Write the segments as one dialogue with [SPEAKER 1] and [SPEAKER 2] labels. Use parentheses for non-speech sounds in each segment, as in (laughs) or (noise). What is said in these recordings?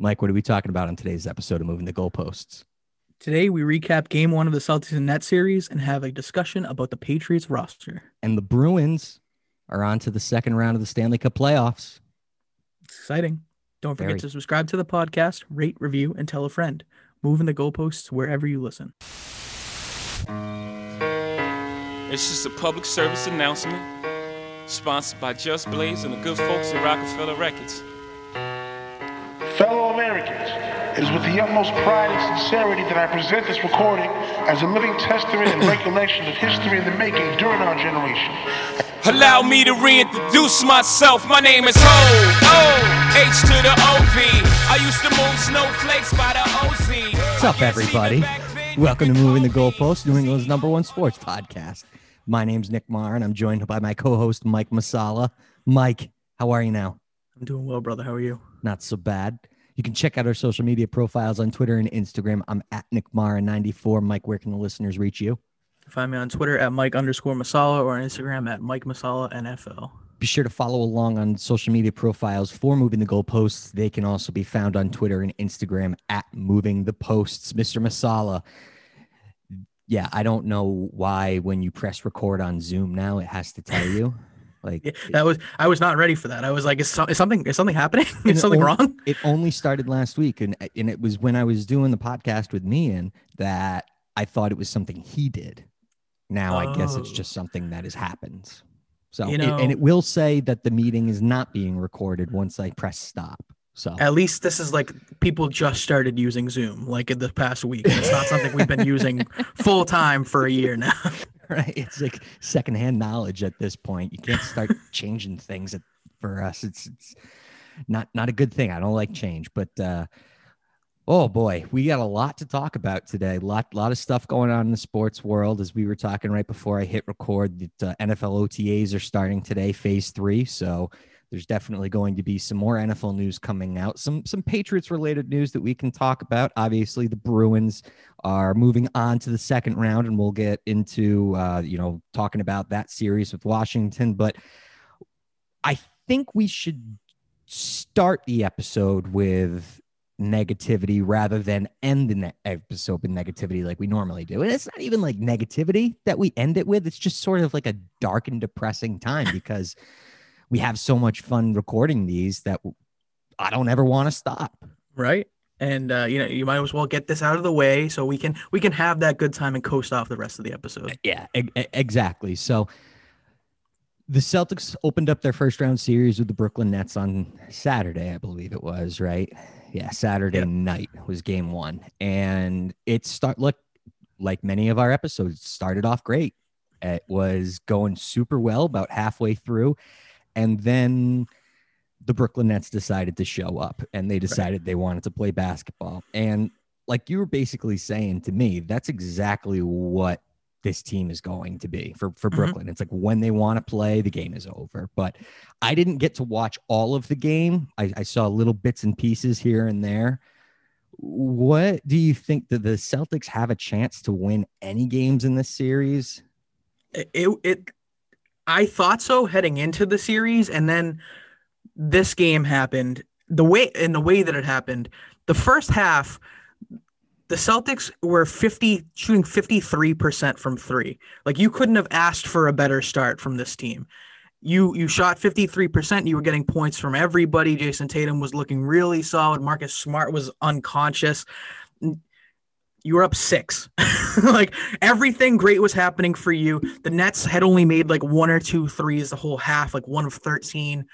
[SPEAKER 1] Mike, what are we talking about on today's episode of Moving the Goalposts?
[SPEAKER 2] Today, we recap game one of the Celtics and Nets series and have a discussion about the Patriots roster.
[SPEAKER 1] And the Bruins are on to the second round of the Stanley Cup playoffs.
[SPEAKER 2] It's exciting. Don't forget
[SPEAKER 1] Very.
[SPEAKER 2] to subscribe to the podcast, rate, review, and tell a friend. Moving the goalposts wherever you listen.
[SPEAKER 3] It's just a public service announcement sponsored by Just Blaze and the good folks at Roc-A-Fella Records.
[SPEAKER 4] It is with the utmost pride and sincerity that I present this recording as a living testament and recollection of history in the making during our generation.
[SPEAKER 3] Allow me to reintroduce myself. My name is Hov, O, H to the OV. I used to move snowflakes by the OZ.
[SPEAKER 1] What's up, everybody? Welcome to Moving the Goalposts, New England's number one sports podcast. My name's Nick Marr, and I'm joined by my co-host Mike Masala. Mike, how are you now?
[SPEAKER 2] I'm doing well, brother. How are you?
[SPEAKER 1] Not so bad. You can check out our social media profiles on Twitter and Instagram. I'm at Nick Mara94. Mike, where can the listeners reach you?
[SPEAKER 2] Find me on Twitter at Mike underscore Masala or on Instagram at Mike Masala NFL.
[SPEAKER 1] Be sure to follow along on social media profiles for Moving the Goalposts. They can also be found on Twitter and Instagram at Moving the Posts. Mr. Masala. Yeah, I don't know why when you press record on Zoom now it has to tell you. (laughs) Like
[SPEAKER 2] Yeah, that was I was not ready for that. I was like, is, so, is something is something happening? (laughs) Is something
[SPEAKER 1] only-
[SPEAKER 2] wrong?
[SPEAKER 1] It only started last week, and and it was when I was doing the podcast with Mian that I thought it was something he did. Now I guess it's
[SPEAKER 2] Oh.
[SPEAKER 1] just something that has happened. So
[SPEAKER 2] You
[SPEAKER 1] it- and it will say that the meeting is not being recorded once I press stop. So
[SPEAKER 2] At least this is like people just started using Zoom like in the past week. It's not something we've been (laughs) using full time for a year now. (laughs)
[SPEAKER 1] right, it's like secondhand knowledge at this point. You can't start (laughs) changing things at, for us. It's it's not not a good thing. I don't like change, but uh oh boy, we got a lot to talk about today. Lot lot of stuff going on in the sports world. As we were talking right before I hit record, the uh, NFL OTAs are starting today, phase three. So there's definitely going to be some more NFL news coming out. Some some Patriots related news that we can talk about. Obviously, the Bruins are moving on to the second round, and we'll get into uh, you know talking about that series with Washington. But I think we should start the episode with negativity rather than end the ne- episode with negativity like we normally do. And it's not even like negativity that we end it with. It's just sort of like a dark and depressing time (laughs) because we have so much fun recording these that I don't ever want to stop.
[SPEAKER 2] right and uh, you know you might as well get this out of the way so we can we can have that good time and coast off the rest of the episode
[SPEAKER 1] Yeah, e- exactly. So the Celtics opened up their first round series with the Brooklyn Nets on Saturday, I believe it was, right? Yeah, Saturday
[SPEAKER 2] Yep.
[SPEAKER 1] night was game 1 and it start look like many of our episodes started off great. It was going super well about halfway through and then the Brooklyn Nets decided to show up and they decided they wanted to play basketball. And like you were basically saying to me, that's exactly what this team is going to be for for
[SPEAKER 2] Mhm.
[SPEAKER 1] Brooklyn. It's like when they want to play, the game is over. But I didn't get to watch all of the game. I, I saw little bits and pieces here and there. What do you think that the Celtics have a chance to win any games in this series?
[SPEAKER 2] it it i thought so heading into the series and then this game happened. The way in the way that it happened the first half the celtics were 50 shooting 53% from 3 like you couldn't have asked for a better start from this team. You you shot 53% you were getting points from everybody. Jayson tatum was looking really solid. Marcus smart was unconscious you were up six. (laughs) like everything great was happening for you. The Nets had only made like one or two threes the whole half, like one of 13.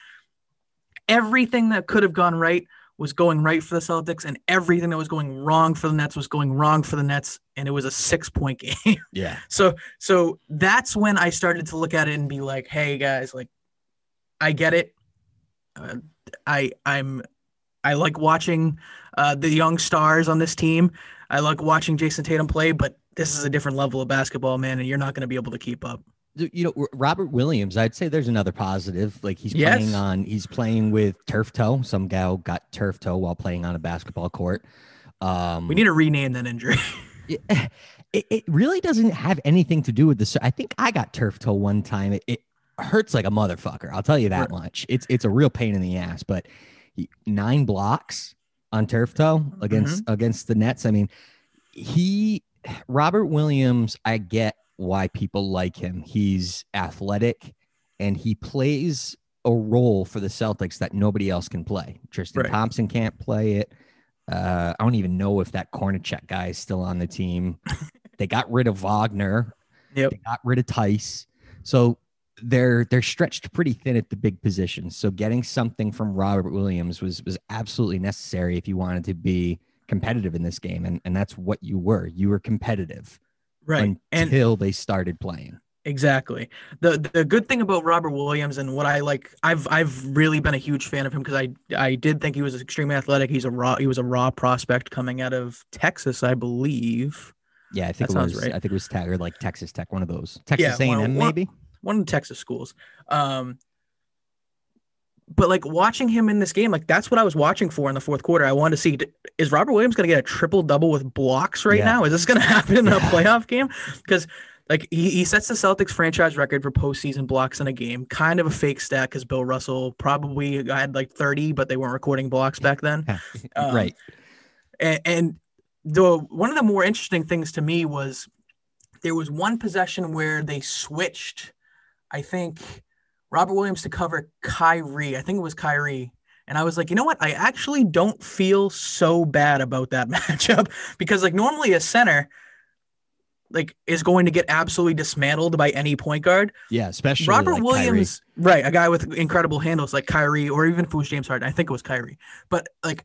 [SPEAKER 2] Everything that could have gone right was going right for the Celtics, and everything that was going wrong for the Nets was going wrong for the Nets, and it was a six point (laughs) game.
[SPEAKER 1] Yeah.
[SPEAKER 2] so so that's when I started to look at it and be like, hey guys, like I get it. Uh, I I'm I like watching uh, the young stars on this team. I like watching Jayson Tatum play, but this is a different level of basketball, man, and you're not going to be able to keep up.
[SPEAKER 1] you know Robert Williams, I'd say there's another positive. Like he's
[SPEAKER 2] Yes.
[SPEAKER 1] playing on, he's playing with turf toe. Some gal got turf toe while playing on a basketball court. Um,
[SPEAKER 2] We need to rename that injury. (laughs) (laughs)
[SPEAKER 1] it, it, really doesn't have anything to do with the. I think I got turf toe one time. It, it hurts like a motherfucker. I'll tell you that
[SPEAKER 2] Right.
[SPEAKER 1] much. It's it's a real pain in the ass. But he, nine blocks on turf toe against against the Nets. I mean, he Robert Williams, I get why people like him. He's athletic and he plays a role for the Celtics that nobody else can play. Tristan
[SPEAKER 2] Right.
[SPEAKER 1] Thompson can't play it. Uh, I don't even know if that Kornicek guy is still on the team. (laughs) they got rid of Wagner.
[SPEAKER 2] Yep.
[SPEAKER 1] They got rid of Theis. So they're they're stretched pretty thin at the big positions. So getting something from Robert Williams was was absolutely necessary if you wanted to be competitive in this game. And and that's what you were. You were competitive
[SPEAKER 2] Right. And
[SPEAKER 1] until they started playing.
[SPEAKER 2] Exactly. The the good thing about Robert Williams and what I like, I've I've really been a huge fan of him because I I did think he was extremely athletic. He's a raw he was a raw prospect coming out of Texas, I believe.
[SPEAKER 1] Yeah, I think
[SPEAKER 2] That
[SPEAKER 1] it was.
[SPEAKER 2] right.
[SPEAKER 1] I think it was Tech or like Texas Tech, one of those. Texas
[SPEAKER 2] Yeah,
[SPEAKER 1] A&M
[SPEAKER 2] one-
[SPEAKER 1] maybe.
[SPEAKER 2] One of the Texas schools. Um but like watching him in this game, like that's what I was watching for in the fourth quarter. I wanted to see is Robert Williams going to get a triple double with blocks right
[SPEAKER 1] Yeah.
[SPEAKER 2] now? Is this going (laughs) to happen in a playoff game? Because like he, he sets the Celtics franchise record for postseason blocks in a game. Kind of a fake stat because Bill Russell probably had like 30, but they weren't recording blocks back then. (laughs) Um,
[SPEAKER 1] right.
[SPEAKER 2] And, and the one of the more interesting things to me was there was one possession where they switched, I think, Robert Williams to cover Kyrie. I think it was Kyrie. And I was like, you know what? I actually don't feel so bad about that (laughs) matchup because, like, normally a center, like, is going to get absolutely dismantled by any point guard.
[SPEAKER 1] Yeah, especially
[SPEAKER 2] Robert
[SPEAKER 1] like Kyrie.
[SPEAKER 2] Williams, right? A guy with incredible handles like Kyrie, or even if it was James Harden. I think it was Kyrie, but like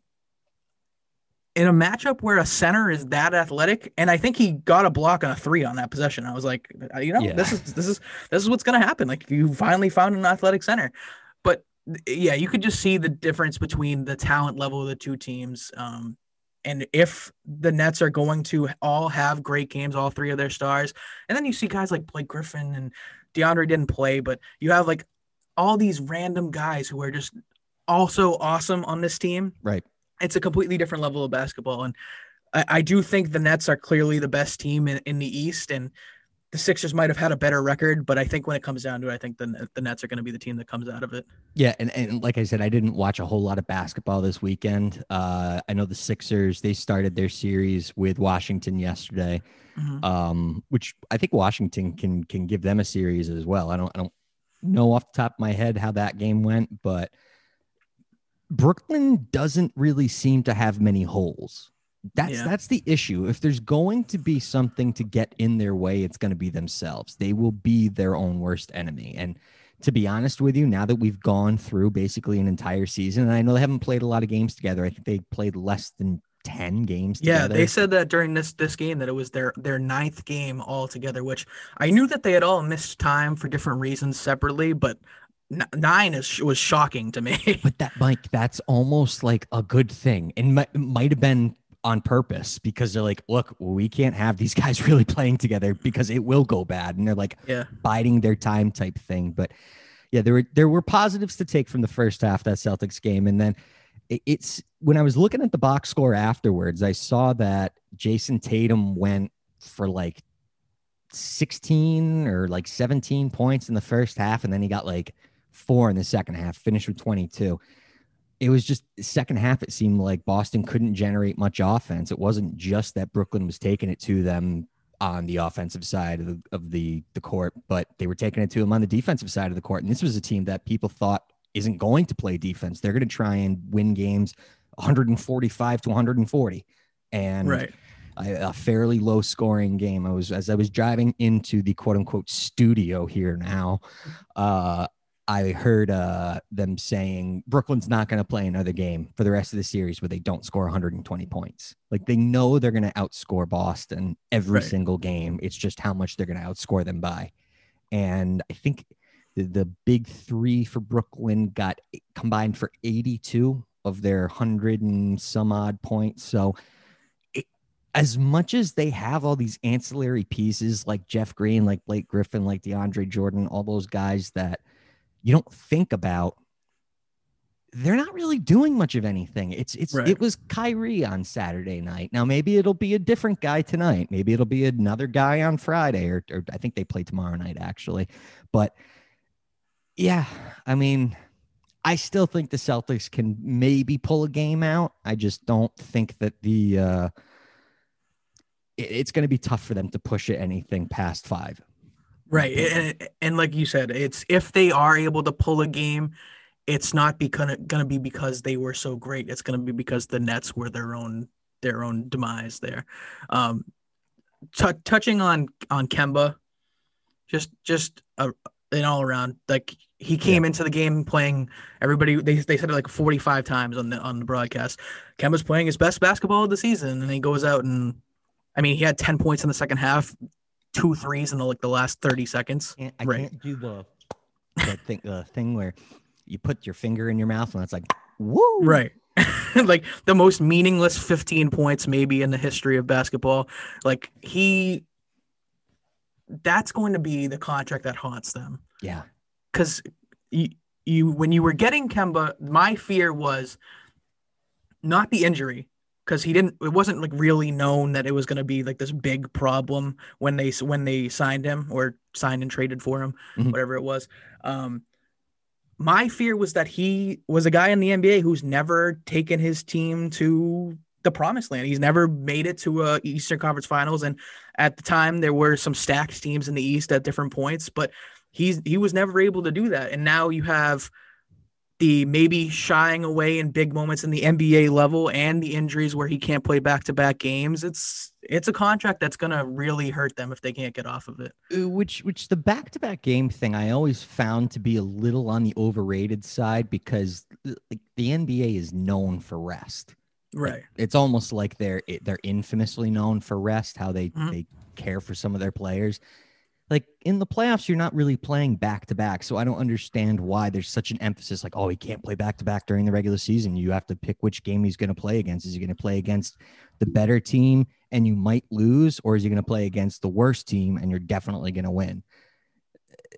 [SPEAKER 2] in a matchup where a center is that athletic, and I think he got a block on a three on that possession. I was like, uh, you know,
[SPEAKER 1] Yeah.
[SPEAKER 2] this is this is this is what's gonna happen. Like you finally found an athletic center, but yeah, you could just see the difference between the talent level of the two teams. Um, and if the Nets are going to all have great games, all three of their stars, and then you see guys like Blake Griffin and DeAndre didn't play, but you have like all these random guys who are just also awesome on this team.
[SPEAKER 1] Right.
[SPEAKER 2] It's a completely different level of basketball. And I, I do think the Nets are clearly the best team in, in the East. And the Sixers might have had a better record, but I think when it comes down to it, I think the, the Nets are going to be the team that comes out of it.
[SPEAKER 1] Yeah, and, and like I said, I didn't watch a whole lot of basketball this weekend. Uh, I know the Sixers they started their series with Washington yesterday,
[SPEAKER 2] Mhm.
[SPEAKER 1] um, which I think Washington can can give them a series as well. I don't I don't know off the top of my head how that game went, but Brooklyn doesn't really seem to have many holes. That's
[SPEAKER 2] Yeah.
[SPEAKER 1] that's the issue. If there's going to be something to get in their way, it's going to be themselves. They will be their own worst enemy. And to be honest with you, now that we've gone through basically an entire season, and I know they haven't played a lot of games together. I think they played less than 10 games
[SPEAKER 2] Yeah,
[SPEAKER 1] together.
[SPEAKER 2] they said that during this this game that it was their their ninth game all together, which I knew that they had all missed time for different reasons separately, but nine is was shocking to me. (laughs)
[SPEAKER 1] But that, Mike, that's almost like a good thing. And might, might have been on purpose because they're like, look, we can't have these (laughs) guys really playing together because it will go bad. And they're like
[SPEAKER 2] yeah,
[SPEAKER 1] biding their time type thing. But yeah, there were there were positives to take from the first half of that Celtics game. And then it, it's when I was looking at the box score afterwards, I saw that Jayson Tatum went for like 16 or like 17 points in the first half, and then he got like four in the second half, finished with 22. It was just second half, it seemed like Boston couldn't generate much offense. It wasn't just that Brooklyn was taking it to them on the offensive side of the of the, the court, but they were taking it to them on the defensive side of the court. And this was a team that people thought isn't going to play defense. They're going to try and win games 145 to 140. And
[SPEAKER 2] right.
[SPEAKER 1] A fairly low scoring game. I was as I was driving into the quote unquote studio here now. Uh, I heard uh, them saying Brooklyn's not going to play another game for the rest of the series where they don't score 120 points. Like they know they're going to outscore Boston every
[SPEAKER 2] Right.
[SPEAKER 1] single game. It's just how much they're going to outscore them by. And I think the, the big three for Brooklyn got combined for 82 of their 100 and some odd points. So as much as they have all these ancillary pieces like Jeff Green, like Blake Griffin, like DeAndre Jordan, all those guys that you don't think about, they're not really doing much of anything. It's it's
[SPEAKER 2] Right.
[SPEAKER 1] it was Kyrie on Saturday night. Now maybe it'll be a different guy tonight. Maybe it'll be another guy on Friday, or, or I think they play tomorrow night actually. But yeah, I mean, I still think the Celtics can maybe pull a game out. I just don't think that the uh, it- it's going to be tough for them to push it anything past five.
[SPEAKER 2] Right. And, and like you said, it's if they are able to pull a game, it's not because going to be because they were so great. It's going to be because the Nets were their own their own demise there. Um, t- touching on on Kemba, just just a, an all around like he came into the game playing everybody they, they said it like 45 times on the on the broadcast. Kemba's playing his best basketball of the season and he goes out and I mean he had 10 points in the second half, two threes in the, like the last 30 seconds.
[SPEAKER 1] Can't, I
[SPEAKER 2] Right.
[SPEAKER 1] can't do the that thing the thing where you put your finger in your mouth and it's like woo.
[SPEAKER 2] Right. (laughs) like the most meaningless 15 points maybe in the history of basketball. Like he that's going to be the contract that haunts them.
[SPEAKER 1] Yeah.
[SPEAKER 2] Cuz you, you when you were getting Kemba, my fear was not the injury because he didn't it wasn't like really known that it was going to be like this big problem when they when they signed him or signed and traded for him
[SPEAKER 1] Mhm.
[SPEAKER 2] whatever it was um my fear was that he was a guy in the NBA who's never taken his team to the promised land. He's never made it to a Eastern Conference Finals, and at the time there were some stacked teams in the East at different points, but he's he was never able to do that. And now you have the maybe shying away in big moments in the NBA level and the injuries where he can't play back to back games. It's it's a contract that's gonna really hurt them if they can't get off of it.
[SPEAKER 1] Uh, which which the back-to-back game thing I always found to be a little on the overrated side because uh, like the NBA is known for rest.
[SPEAKER 2] Right.
[SPEAKER 1] It's almost like they're it- they're infamously known for rest, how they
[SPEAKER 2] Mhm.
[SPEAKER 1] they care for some of their players. Like in the playoffs, you're not really playing back to back, so I don't understand why there's such an emphasis. Like, oh, he can't play back to back during the regular season. You have to pick which game he's going to play against. Is he going to play against the better team and you might lose, or is he going to play against the worst team and you're definitely going to win?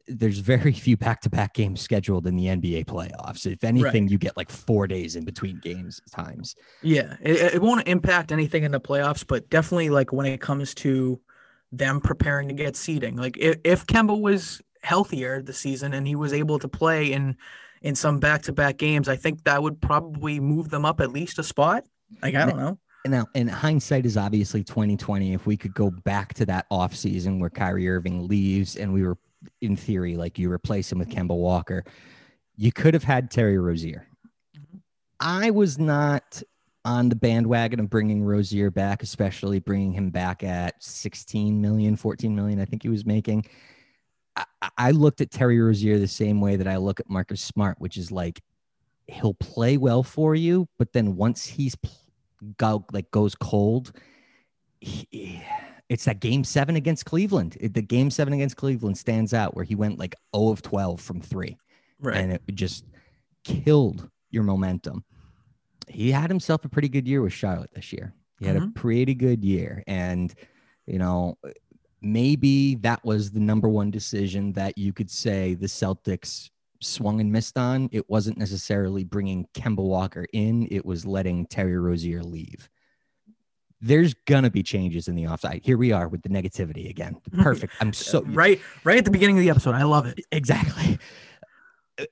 [SPEAKER 1] There's very (laughs) few back to back games scheduled in the NBA playoffs. If anything, you get like four days in between games times.
[SPEAKER 2] Yeah, it, it won't impact anything in the playoffs, but definitely like when it comes to them preparing to get seeding. Like if, if Kemba was healthier this season and he was able to play in in some back to back games, I think that would probably move them up at least a spot. Like I don't know.
[SPEAKER 1] Now, and hindsight is obviously 2020. If we could go back to that off season where Kyrie Irving leaves and we were, in theory, like you replace him with Kemba Walker, you could have had Terry Rozier.
[SPEAKER 2] Mhm.
[SPEAKER 1] I was not on the bandwagon of bringing Rozier back, especially bringing him back at 16 million, 14 million, I think he was making. I, I looked at Terry Rozier the same way that I look at Marcus Smart, which is like he'll play well for you, but then once he's go like goes cold, he, it's that game seven against Cleveland. It- the game seven against Cleveland stands out where he went like 0 of 12 from three
[SPEAKER 2] Right.
[SPEAKER 1] and it just killed your momentum. He had himself a pretty good year with Charlotte this year. He had a
[SPEAKER 2] Mhm.
[SPEAKER 1] pretty good year. And, you know, maybe that was the number one decision that you could say the Celtics swung and missed on. It wasn't necessarily bringing Kemba Walker in, it was letting Terry Rozier leave. There's to be changes in the offside. Here we are with the negativity again. (laughs) Perfect. I'm so
[SPEAKER 2] right right at the beginning of the episode. I love it.
[SPEAKER 1] exactly.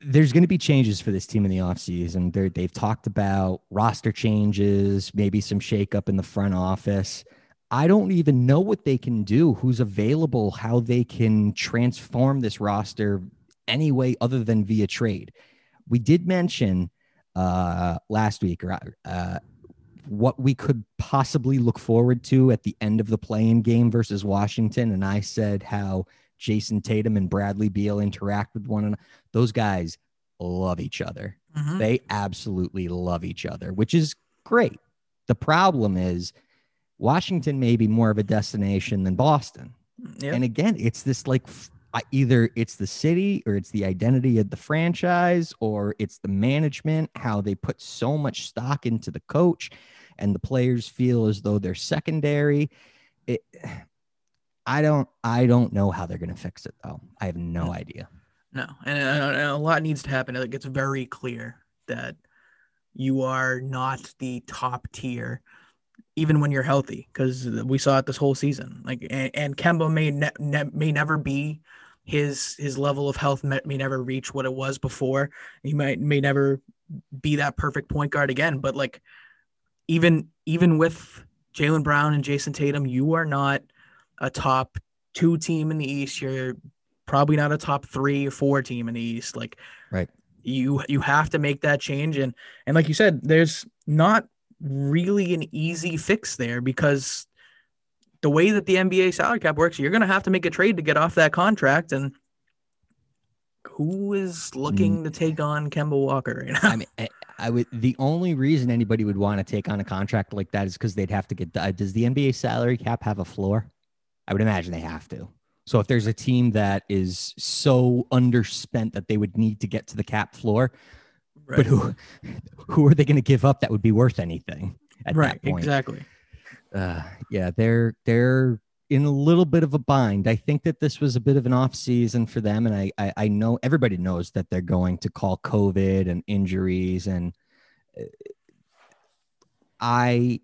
[SPEAKER 1] There's going to be changes for this team in the offseason. They're, they've talked about roster changes, maybe some shakeup in the front office. I don't even know what they can do, who's available, how they can transform this roster any way other than via trade. We did mention uh, last week uh, what we could possibly look forward to at the end of the playing game versus Washington. And I said how Jayson Tatum and Bradley Beal interact with one another. Those guys love each other.
[SPEAKER 2] Mhm.
[SPEAKER 1] They absolutely love each other, which is great. The problem is Washington may be more of a destination than Boston.
[SPEAKER 2] Yeah.
[SPEAKER 1] And again, it's this like either it's the city or it's the identity of the franchise or it's the management, how they put so much stock into the coach and the players feel as though they're secondary. It, I don't, I don't know how they're going to fix it though. I have no idea.
[SPEAKER 2] No, and, uh, and a lot needs to happen. It gets very clear that you are not the top tier, even when you're healthy, because we saw it this whole season. Like, and, and Kemba may ne- ne- may never be his his level of health may, may never reach what it was before. He might may never be that perfect point guard again. But like even even with Jaylen Brown and Jayson Tatum, you are not a top two team in the East. You're probably not a top three or four team in the East. Like
[SPEAKER 1] Right.
[SPEAKER 2] you you have to make that change and and like you said, there's not really an easy fix there because the way that the NBA salary cap works, you're gonna have to make a trade to get off that contract and who is looking to take on Kemba Walker right now?
[SPEAKER 1] I mean, I, I would. The only reason anybody would want to take on a contract like that is because they'd have to get. uh, Does the NBA salary cap have a floor? I would imagine they have to. So if there's a team that is so underspent that they would need to get to the cap floor, but who, (laughs) who are they going to give up that would be worth anything at
[SPEAKER 2] right,
[SPEAKER 1] that point?
[SPEAKER 2] exactly.
[SPEAKER 1] uh, yeah, they're they're in a little bit of a bind. I think that this was a bit of an off season for them, and I I, I know everybody knows that they're going to call COVID and injuries, and uh, I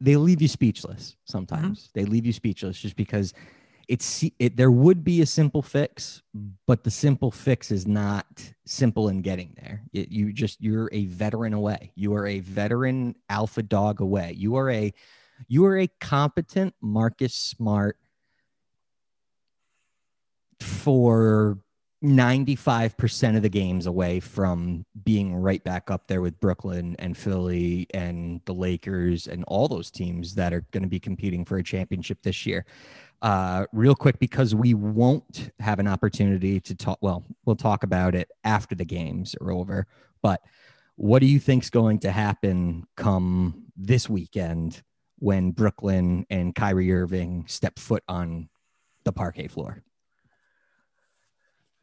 [SPEAKER 1] they leave you speechless. Mm-hmm. Sometimes they leave you speechless just because it's it. There would be a simple fix, but the simple fix is not simple in getting there. It, you just you're a veteran away. You are a veteran alpha dog away. You are a you are a competent Marcus Smart for 95% of the games away from being right back up there with Brooklyn and Philly and the Lakers and all those teams that are going to be competing for a championship this year. Uh, real quick, because we won't have an opportunity to talk. Well, we'll talk about it after the games are over. But what do you think's going to happen come this weekend when Brooklyn and Kyrie Irving step foot on the parquet floor?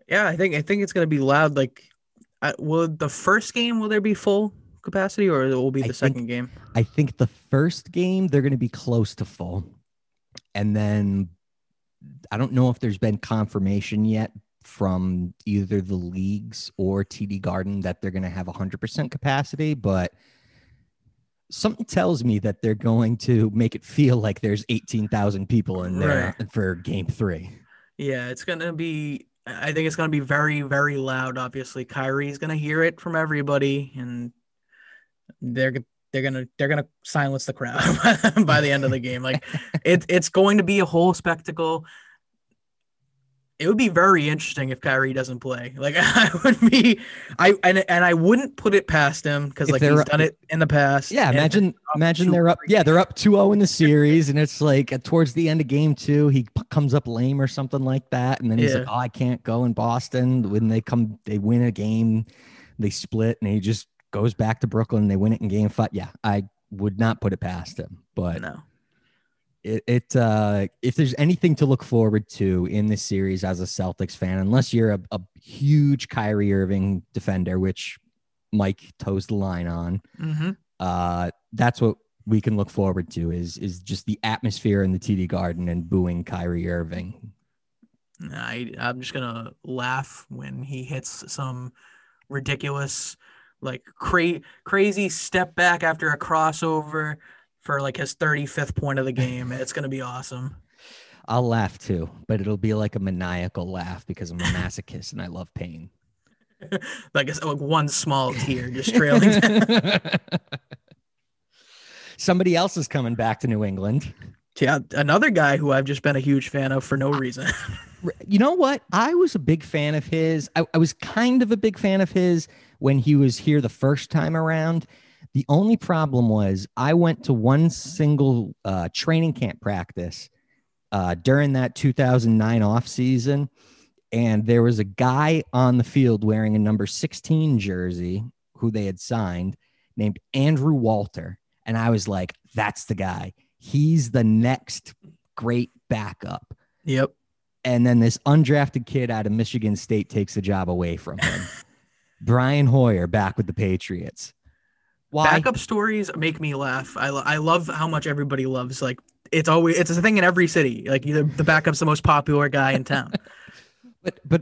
[SPEAKER 2] Yeah, I think I think it's gonna be loud. Like, uh, will the first game will there be full capacity or it will be
[SPEAKER 1] I
[SPEAKER 2] the
[SPEAKER 1] think-
[SPEAKER 2] second game?
[SPEAKER 1] I think the first game they're going to be close to full. And then I don't know if there's been confirmation yet from either the leagues or TD Garden that they're going to have 100% capacity, but something tells me that they're going to make it feel like there's 18,000 people in there for game 3.
[SPEAKER 2] Yeah, it's gonna be. I think it's gonna be very very loud. Obviously, Kyrie's gonna hear it from everybody, and they're they're gonna they're gonna silence the crowd (laughs) by the end of the game. Like, (laughs) it it's going to be a whole spectacle. It would be very interesting if Kyrie doesn't play. (laughs) Like I would be, I and and I wouldn't put it past him because like he's done it in the past.
[SPEAKER 1] Yeah, imagine imagine they're up. Yeah, they're up 2-0 in the (laughs) series, and it's like towards the end of game two, he p- comes up lame or something like that, and then he's like, "Oh, I can't go in Boston." When they come, they win a game, they split, and he just goes back to Brooklyn. and They win it in game five. Yeah, I would not put it past him, but
[SPEAKER 2] no.
[SPEAKER 1] It, it uh if there's anything to look forward to in this series as a Celtics fan, unless you're a, a huge Kyrie Irving defender, which Mike toes the line on
[SPEAKER 2] hmm
[SPEAKER 1] uh, that's what we can look forward to is is just the atmosphere in the TD Garden and booing Kyrie Irving.
[SPEAKER 2] I I'm just gonna laugh when he hits some ridiculous, like cra- crazy step back after a crossover for like his 35th point of the game. It's gonna be awesome.
[SPEAKER 1] I'll laugh too, but it'll be like a maniacal laugh because I'm a masochist and I love pain. (laughs)
[SPEAKER 2] Like it's like one small tear just trailing. (laughs)
[SPEAKER 1] Somebody else is coming back to New England.
[SPEAKER 2] yeah, another guy who I've just been a huge fan of for no reason. (laughs)
[SPEAKER 1] You know what? I was a big fan of his. I, I was kind of a big fan of his when he was here the first time around. The only problem was I went to one single uh, training camp practice uh, during that 2009 off season, and there was a guy on the field wearing a number 16 jersey who they had signed named Andrew Walter. And I was like, that's the guy. He's the next great backup
[SPEAKER 2] yep.
[SPEAKER 1] and then this undrafted kid out of Michigan State takes the job away from him. (laughs) Brian Hoyer back with the Patriots. Why?
[SPEAKER 2] Backup stories make me laugh. I, I love how much everybody loves like it's always it's a thing in every city. Like either the backup's the most popular guy in town. (laughs)
[SPEAKER 1] But but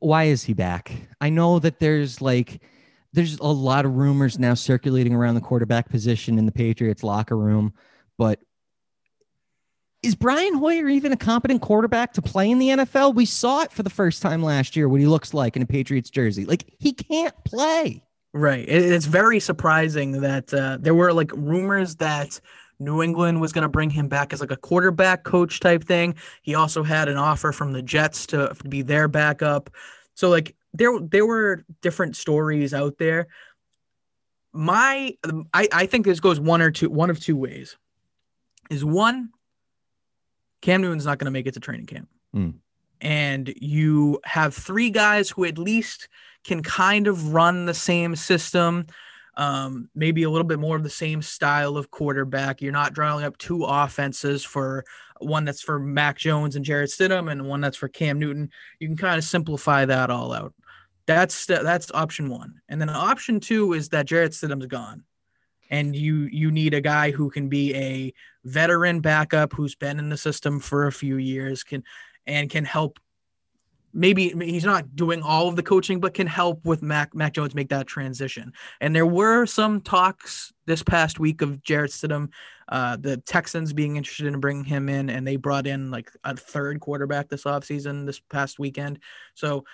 [SPEAKER 1] why is he back? I know that there's like there's a lot of rumors now circulating around the quarterback position in the Patriots locker room, but is Brian Hoyer even a competent quarterback to play in the NFL? We saw it for the first time last year what he looks like in a Patriots jersey. Like he can't play.
[SPEAKER 2] Right. It, it's very surprising that uh, there were like rumors that New England was going to bring him back as like a quarterback coach type thing. He also had an offer from the Jets to, to be their backup. So like there there were different stories out there. My I I think this goes one or two one of two ways. Is one Cam Newton's not going to make it to training camp.
[SPEAKER 1] Hmm.
[SPEAKER 2] And you have three guys who at least can kind of run the same system, um, maybe a little bit more of the same style of quarterback. You're not drawing up two offenses for one that's for Mac Jones and Jarrett Stidham and one that's for Cam Newton. You can kind of simplify that all out. That's that's option one. And then option two is that Jarrett Stidham's gone and you you need a guy who can be a veteran backup who's been in the system for a few years can and can help maybe he's not doing all of the coaching but can help with Mac Mac Jones make that transition. And there were some talks this past week of Jarrett Stidham uh, the Texans being interested in bringing him in and they brought in like a third quarterback this offseason this past weekend. So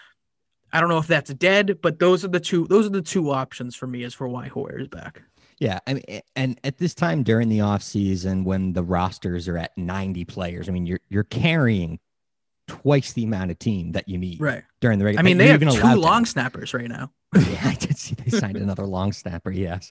[SPEAKER 2] I don't know if that's dead, but those are the two those are the two options for me as for why Hoyer is back.
[SPEAKER 1] Yeah, I mean, and at this time during the off season, when the rosters are at ninety players, I mean, you're you're carrying twice the amount of team that you need
[SPEAKER 2] Right.
[SPEAKER 1] during the regular.
[SPEAKER 2] I mean,
[SPEAKER 1] like,
[SPEAKER 2] they have
[SPEAKER 1] even
[SPEAKER 2] two long snappers right now. (laughs)
[SPEAKER 1] yeah, I did see they signed (laughs) another long snapper. Yes,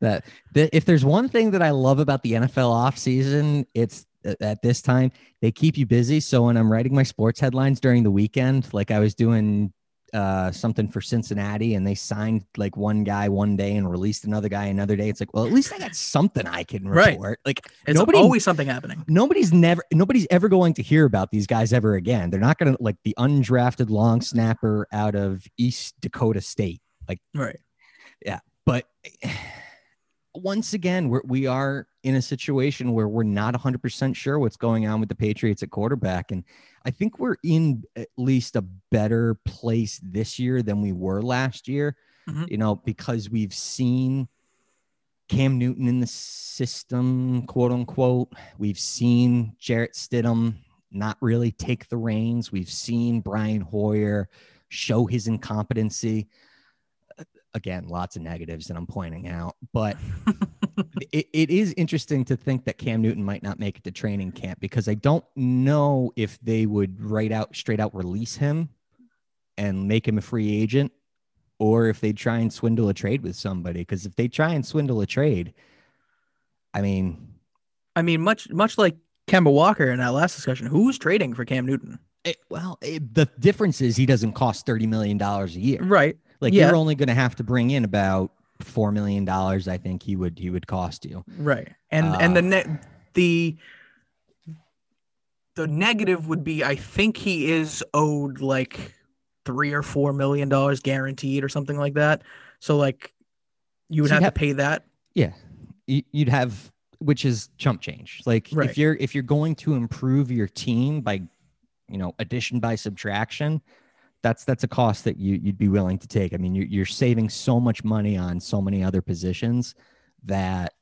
[SPEAKER 1] that, that if there's one thing that I love about the NFL offseason, it's uh, at this time they keep you busy. So when I'm writing my sports headlines during the weekend, like I was doing uh, something for Cincinnati, and they signed like one guy one day and released another guy another day. It's like, well, at least I got something I can
[SPEAKER 2] Right.
[SPEAKER 1] report. Like
[SPEAKER 2] It's
[SPEAKER 1] nobody
[SPEAKER 2] always something happening.
[SPEAKER 1] nobody's never nobody's ever going to hear about these guys ever again. They're not going to like the undrafted long snapper out of East Dakota State. Like,
[SPEAKER 2] Right. Yeah.
[SPEAKER 1] But once again, we're, we are in a situation where we're not 100% sure what's going on with the Patriots at quarterback. And I think we're in at least a better place this year than we were last year,
[SPEAKER 2] Mhm.
[SPEAKER 1] you know, because we've seen Cam Newton in the system, quote unquote. We've seen Jarrett Stidham not really take the reins. We've seen Brian Hoyer show his incompetency. Again, lots of negatives that I'm pointing out, but (laughs) it, it is interesting to think that Cam Newton might not make it to training camp because I don't know if they would right out straight out release him and make him a free agent or if they try and swindle a trade with somebody. Because if they try and swindle a trade, I mean,
[SPEAKER 2] I mean, much much like Kemba Walker in that last discussion, who's trading for Cam Newton?
[SPEAKER 1] it, well, it, the difference is he doesn't cost $30 million a year.
[SPEAKER 2] Right.
[SPEAKER 1] Like
[SPEAKER 2] Yeah.
[SPEAKER 1] you're only going to have to bring in about $4 million. I think he would, he would cost you.
[SPEAKER 2] Right. And and the
[SPEAKER 1] Uh,
[SPEAKER 2] ne- the the negative would be I think he is owed like three or four million dollars guaranteed or something like that. So like you would
[SPEAKER 1] So
[SPEAKER 2] have
[SPEAKER 1] you'd
[SPEAKER 2] to pay that.
[SPEAKER 1] Yeah, You- you'd have, which is chump change. Like
[SPEAKER 2] Right.
[SPEAKER 1] if you're if you're going to improve your team by, you know, addition by subtraction, that's that's a cost that you you'd be willing to take. I mean, you're you're saving so much money on so many other positions that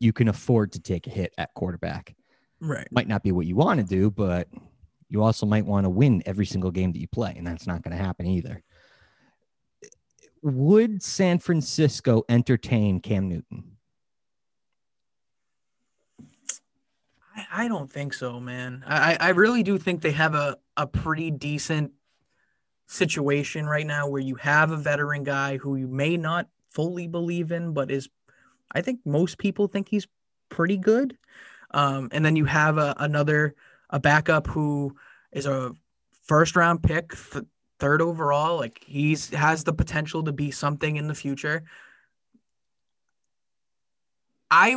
[SPEAKER 1] you can afford to take a hit at quarterback.
[SPEAKER 2] Right.
[SPEAKER 1] Might not be what you want to do, but you also might want to win every single game that you play, and that's not going to happen either. Would San Francisco entertain Cam Newton?
[SPEAKER 2] I, I don't think so, man. I, I I really do think they have a, a pretty decent situation right now where you have a veteran guy who you may not fully believe in, but is I think most people think he's pretty good. Um, and then you have a, another a backup who is a first round pick, th- third overall. Like he's has the potential to be something in the future. I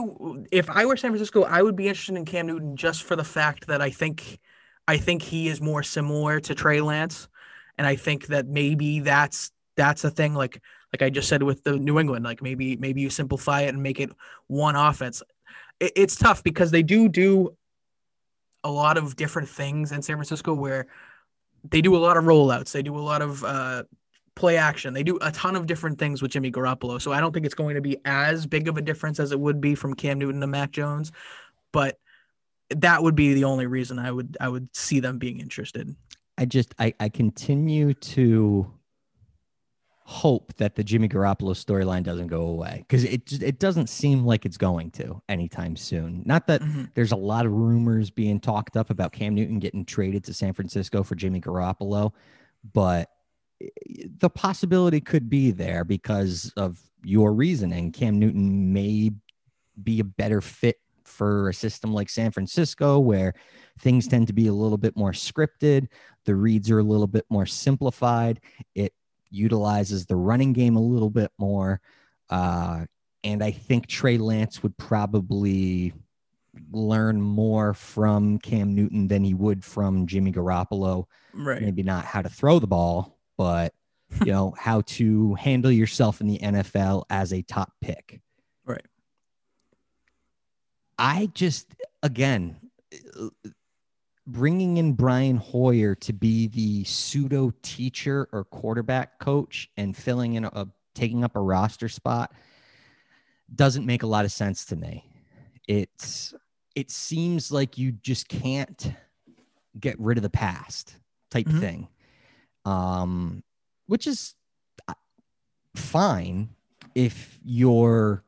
[SPEAKER 2] if I were San Francisco, I would be interested in Cam Newton just for the fact that I think I think he is more similar to Trey Lance, and I think that maybe that's that's a thing. Like like I just said with the New England, like maybe maybe you simplify it and make it one offense. It, it's tough because they do do a lot of different things in San Francisco where they do a lot of rollouts, they do a lot of uh, play action. They do a ton of different things with Jimmy Garoppolo. So I don't think it's going to be as big of a difference as it would be from Cam Newton to Mac Jones. But that would be the only reason I would I would see them being interested.
[SPEAKER 1] I just I, I continue to hope that the Jimmy Garoppolo storyline doesn't go away because it just, it doesn't seem like it's going to anytime soon. Not that
[SPEAKER 2] Mhm.
[SPEAKER 1] there's a lot of rumors being talked up about Cam Newton getting traded to San Francisco for Jimmy Garoppolo, but the possibility could be there because of your reasoning. Cam Newton may be a better fit for a system like San Francisco where things tend to be a little bit more scripted, the reads are a little bit more simplified, it utilizes the running game a little bit more. Uh, and I think Trey Lance would probably learn more from Cam Newton than he would from Jimmy Garoppolo.
[SPEAKER 2] Right.
[SPEAKER 1] Maybe not how to throw the ball, but (laughs) you know how to handle yourself in the NFL as a top pick.
[SPEAKER 2] Right.
[SPEAKER 1] I just again bringing in Brian Hoyer to be the pseudo teacher or quarterback coach and filling in a taking up a roster spot doesn't make a lot of sense to me. It's it seems like you just can't get rid of the past type
[SPEAKER 2] Mhm.
[SPEAKER 1] thing. Um which is uh, fine if you're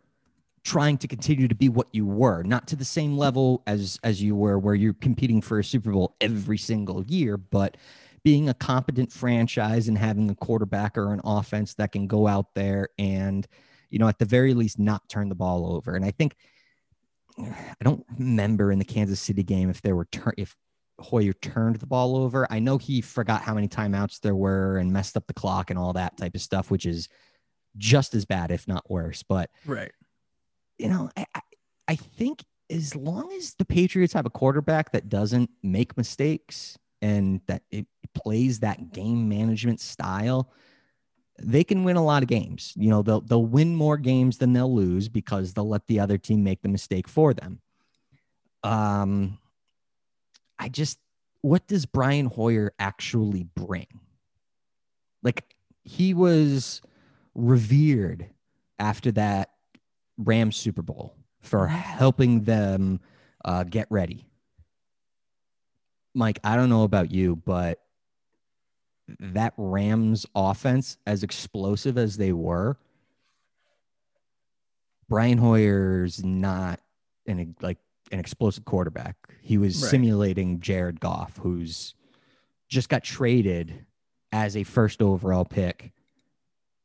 [SPEAKER 1] trying to continue to be what you were not to the same level as as you were where you're competing for a super bowl every single year but being a competent franchise and having a quarterback or an offense that can go out there and you know at the very least not turn the ball over. And i think i don't remember in the kansas city game if there were tur- if hoyer turned the ball over. I know he forgot how many timeouts there were and messed up the clock and all that type of stuff which is just as bad if not worse. But
[SPEAKER 2] Right.
[SPEAKER 1] You know, I, I- think as long as the Patriots have a quarterback that doesn't make mistakes and that it plays that game management style, they can win a lot of games. You know, they'll they'll win more games than they'll lose because they'll let the other team make the mistake for them. Um, I just, what does Brian Hoyer actually bring? Like he was revered after that Rams Super Bowl for helping them uh, get ready. Mike, I don't know about you, but that Rams offense, as explosive as they were, Brian Hoyer's not an like an explosive quarterback. He was
[SPEAKER 2] Right.
[SPEAKER 1] simulating Jared Goff, who's just got traded as a first overall pick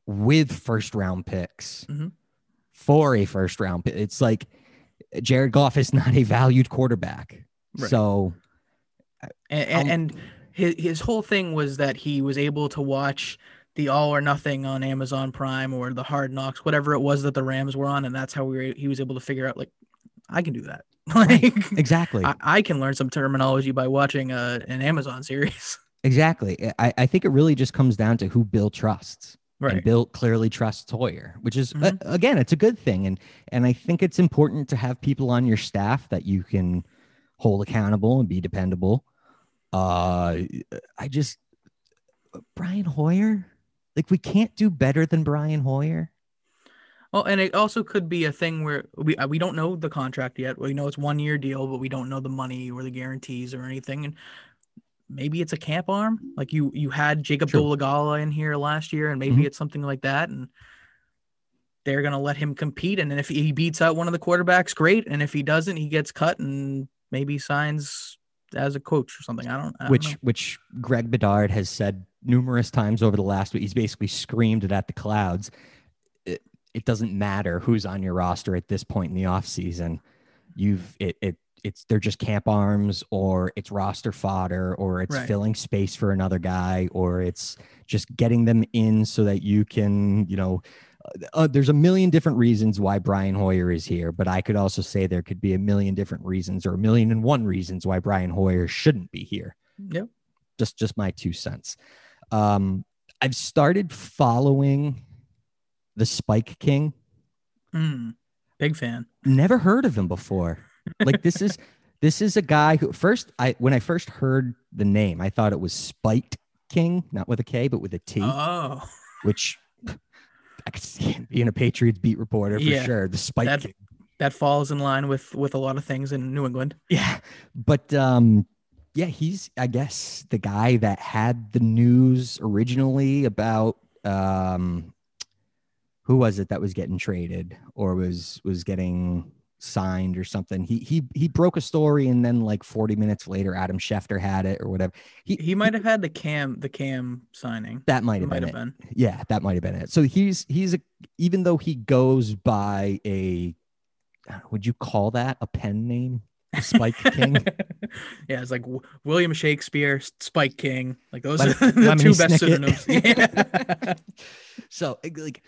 [SPEAKER 1] with first round picks
[SPEAKER 2] Mhm.
[SPEAKER 1] For a first round pick. It's like Jared Goff is not a valued quarterback.
[SPEAKER 2] Right.
[SPEAKER 1] So
[SPEAKER 2] and, and,
[SPEAKER 1] Um,
[SPEAKER 2] and his, his whole thing was that he was able to watch the all or nothing on Amazon Prime or the Hard Knocks, whatever it was that the Rams were on, and that's how we were, he was able to figure out like I can do that. (laughs) like
[SPEAKER 1] exactly.
[SPEAKER 2] I, I can learn some terminology by watching uh, an Amazon series. (laughs)
[SPEAKER 1] Exactly. I, I think it really just comes down to who Bill trusts. And
[SPEAKER 2] Right.
[SPEAKER 1] Bill clearly trusts Hoyer, which is uh,
[SPEAKER 2] Mhm.
[SPEAKER 1] again, it's a good thing. And and I think it's important to have people on your staff that you can hold accountable and be dependable. Uh I just Brian Hoyer, like we can't do better than Brian Hoyer.
[SPEAKER 2] Well, and it also could be a thing where we uh, we don't know the contract yet. We know it's one year deal, but we don't know the money or the guarantees or anything. And maybe it's a camp arm. Like you you had Jacob
[SPEAKER 1] True.
[SPEAKER 2] Dolegala in here last year, and maybe
[SPEAKER 1] Mhm.
[SPEAKER 2] it's something like that. And they're gonna let him compete. And then if he beats out one of the quarterbacks, great. And if he doesn't, he gets cut and maybe signs as a coach or something. I don't. I don't
[SPEAKER 1] which
[SPEAKER 2] know.
[SPEAKER 1] which Greg Bedard has said numerous times over the last week. He's basically screamed it at the clouds. It, it doesn't matter who's on your roster at this point in the offseason. You've it, it it's they're just camp arms or it's roster fodder or it's
[SPEAKER 2] Right.
[SPEAKER 1] filling space for another guy or it's just getting them in so that you can, you know, uh, uh, there's a million different reasons why Brian Hoyer is here, but I could also say there could be a million different reasons or a million and one reasons why Brian Hoyer shouldn't be here
[SPEAKER 2] Yep.
[SPEAKER 1] just just my two cents. Um, I've started following the Spike King.
[SPEAKER 2] Mm, big fan.
[SPEAKER 1] Never heard of him before. Like this is this is a guy who first I when I first heard the name, I thought it was Spiked King, not with a K, but with a T,
[SPEAKER 2] Oh,
[SPEAKER 1] which I could see him being a Patriots beat reporter for
[SPEAKER 2] Yeah,
[SPEAKER 1] sure. The Spike
[SPEAKER 2] that-
[SPEAKER 1] King.
[SPEAKER 2] that falls in line with with a lot of things in New England.
[SPEAKER 1] Yeah. But um yeah, he's I guess the guy that had the news originally about um who was it that was getting traded or was was getting signed or something. He he he broke a story and then like 40 minutes later Adam Schefter had it or whatever. He
[SPEAKER 2] He might have had the cam the cam signing.
[SPEAKER 1] that might have been
[SPEAKER 2] have
[SPEAKER 1] it.
[SPEAKER 2] been.
[SPEAKER 1] Yeah, that might have been it. So he's he's a even though he goes by a would you call that a pen name? Spike (laughs) King?
[SPEAKER 2] yeah, it's like William Shakespeare, Spike King. Like those
[SPEAKER 1] Lem-
[SPEAKER 2] are (laughs) the two best pseudonyms. (laughs) Yeah.
[SPEAKER 1] so like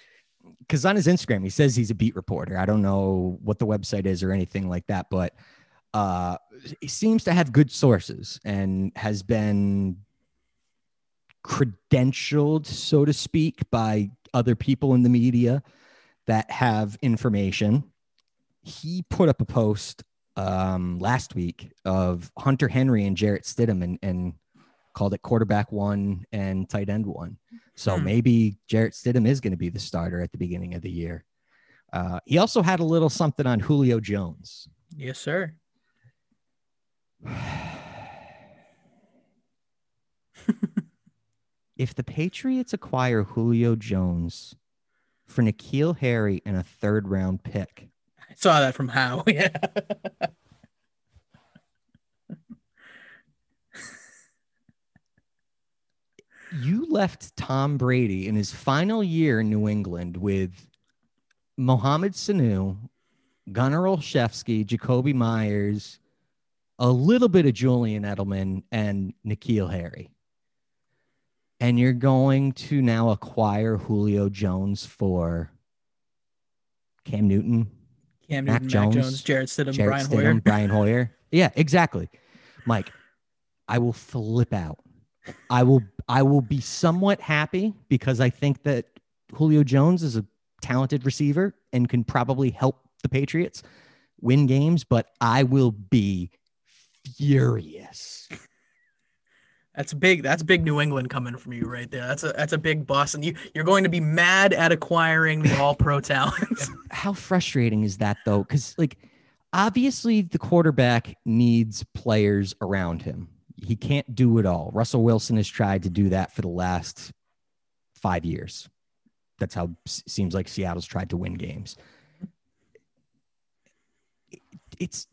[SPEAKER 1] because on his instagram he says he's a beat reporter. I don't know what the website is or anything like that but uh he seems to have good sources and has been credentialed so to speak by other people in the media that have information. He put up a post um last week of hunter henry and jarrett stidham and, and called it quarterback one and tight end one so
[SPEAKER 2] Hmm.
[SPEAKER 1] maybe Jarrett Stidham is going to be the starter at the beginning of the year. Uh, he also had a little something on Julio Jones.
[SPEAKER 2] yes, sir. (sighs)
[SPEAKER 1] if the Patriots acquire Julio Jones for N'Keal Harry and a third round pick,
[SPEAKER 2] I saw that from Hov. (laughs) Yeah.
[SPEAKER 1] You left Tom Brady in his final year in New England with Mohamed Sanu, Gunnar Olszewski, Jakobi Meyers, a little bit of Julian Edelman, and N'Keal Harry. And you're going to now acquire Julio Jones for Cam Newton,
[SPEAKER 2] Cam Newton, Mac
[SPEAKER 1] Jones,
[SPEAKER 2] Jones, Jarrett Stidham,
[SPEAKER 1] Jarrett
[SPEAKER 2] Brian
[SPEAKER 1] Stidham,
[SPEAKER 2] Hoyer.
[SPEAKER 1] Brian Hoyer. Yeah, exactly. Mike, I will flip out. I will I will be somewhat happy because I think that Julio Jones is a talented receiver and can probably help the Patriots win games, but I will be furious.
[SPEAKER 2] That's big. That's big New England coming from you right there. That's a that's a big Boston. You you're going to be mad at acquiring the All Pro (laughs) talent.
[SPEAKER 1] How frustrating is that though? Because like obviously the quarterback needs players around him. He can't do it all. Russell Wilson has tried to do that for the last five years. That's how it seems like Seattle's tried to win games. It- It's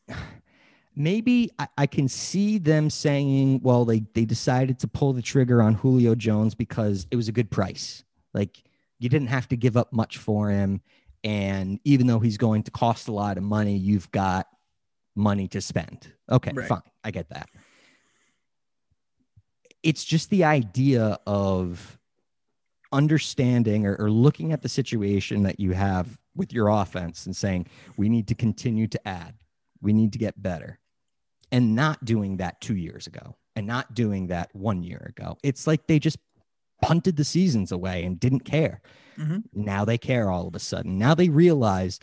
[SPEAKER 1] maybe I, I can see them saying, well, they they decided to pull the trigger on Julio Jones because it was a good price. Like you didn't have to give up much for him. And even though he's going to cost a lot of money, you've got money to spend. Okay,
[SPEAKER 2] Right.
[SPEAKER 1] fine. I get that. It's just the idea of understanding or, or looking at the situation that you have with your offense and saying, we need to continue to add, we need to get better, and not doing that two years ago and not doing that one year ago. It's like they just punted the seasons away and didn't care.
[SPEAKER 2] Mhm.
[SPEAKER 1] Now they care all of a sudden. Now they realize,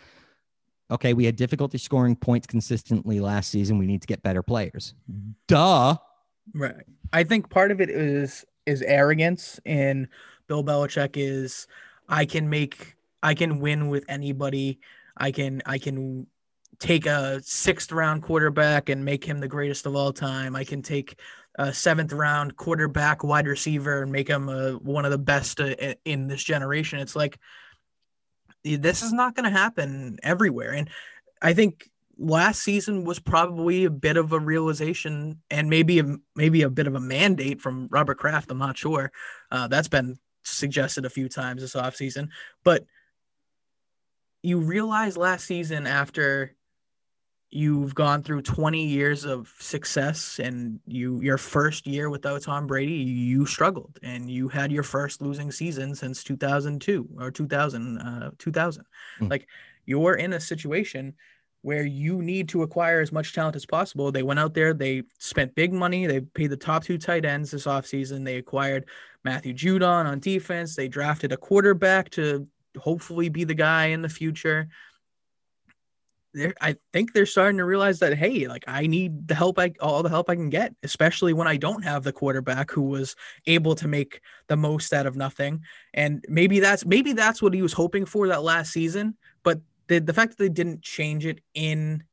[SPEAKER 1] okay, we had difficulty scoring points consistently last season. We need to get better players. Duh.
[SPEAKER 2] Right. I think part of it is is arrogance and Bill Belichick is I can make I can win with anybody. I can I can take a sixth round quarterback and make him the greatest of all time. I can take a seventh round quarterback wide receiver and make him uh one of the best uh, in this generation. It's like this is not going to happen everywhere. And I think last season was probably a bit of a realization and maybe a, maybe a bit of a mandate from Robert Kraft. I'm not sure. Uh, that's been suggested a few times this offseason. But you realize last season after you've gone through 20 years of success and you your first year without Tom Brady you struggled and you had your first losing season since 2002 or 2000 uh 2000
[SPEAKER 1] Mm.
[SPEAKER 2] like you're in a situation where you need to acquire as much talent as possible. They went out there, they spent big money, they paid the top two tight ends this offseason. They acquired Matthew Judon on defense, they drafted a quarterback to hopefully be the guy in the future. They're, I think they're starting to realize that hey, like I need the help I all the help I can get, especially when I don't have the quarterback who was able to make the most out of nothing. And maybe that's maybe that's what he was hoping for that last season, but the the fact that they didn't change it in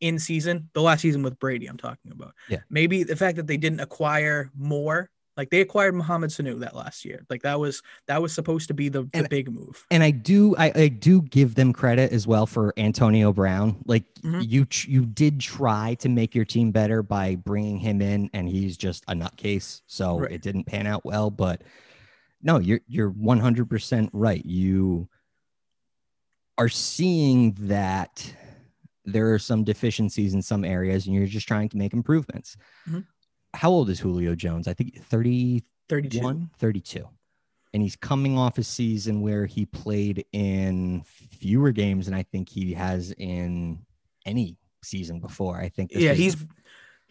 [SPEAKER 2] in season, the last season with Brady, I'm talking about.
[SPEAKER 1] Yeah.
[SPEAKER 2] Maybe the fact that they didn't acquire more, like they acquired Mohamed Sanu that last year. Like that was that was supposed to be the, the
[SPEAKER 1] And-
[SPEAKER 2] big move.
[SPEAKER 1] and I do I, I do give them credit as well for Antonio Brown. Like
[SPEAKER 2] Mhm.
[SPEAKER 1] you you did try to make your team better by bringing him in, and he's just a nutcase. So
[SPEAKER 2] Right.
[SPEAKER 1] it didn't pan out well. But no, you're you're 100 percent right. You are seeing that there are some deficiencies in some areas, and you're just trying to make improvements.
[SPEAKER 2] Mhm.
[SPEAKER 1] How old is Julio Jones? I think 30,
[SPEAKER 2] 32.
[SPEAKER 1] 31, 32. And he's coming off a season where he played in fewer games than I think he has in any season before. I think. this
[SPEAKER 2] Yeah, he's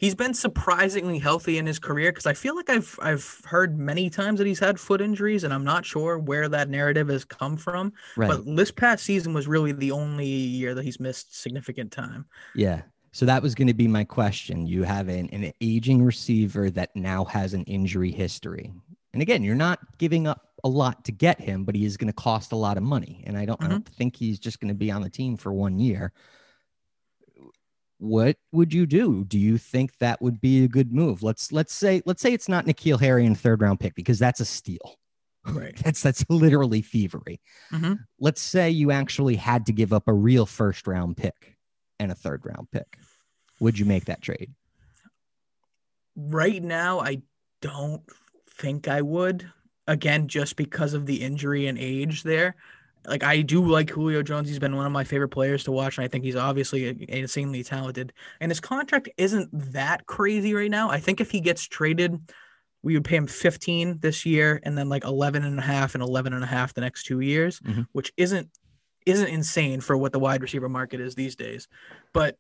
[SPEAKER 2] he's been surprisingly healthy in his career because I feel like I've I've heard many times that he's had foot injuries, and I'm not sure where that narrative has come from.
[SPEAKER 1] right.
[SPEAKER 2] But this past season was really the only year that he's missed significant time.
[SPEAKER 1] yeah. So that was going to be my question. You have an, an aging receiver that now has an injury history. And again, you're not giving up a lot to get him, but he is going to cost a lot of money. And I don't, I mm-hmm. don't think he's just going to be on the team for one year. What would you do? Do you think that would be a good move? Let's let's say let's say it's not N'Keal Harry in third round pick because that's a steal.
[SPEAKER 2] Right. (laughs)
[SPEAKER 1] That's that's literally thievery.
[SPEAKER 2] Mhm.
[SPEAKER 1] Let's say you actually had to give up a real first round pick and a third round pick. Would you make that trade?
[SPEAKER 2] Right now, I don't think I would. Again, just because of the injury and age there. Like I do like Julio Jones. He's been one of my favorite players to watch, and I think he's obviously insanely talented. And his contract isn't that crazy right now. I think if he gets traded, we would pay him 15 this year and then like 11 and a half and 11 and a half the next two years,
[SPEAKER 1] Mhm.
[SPEAKER 2] which isn't isn't insane for what the wide receiver market is these days. But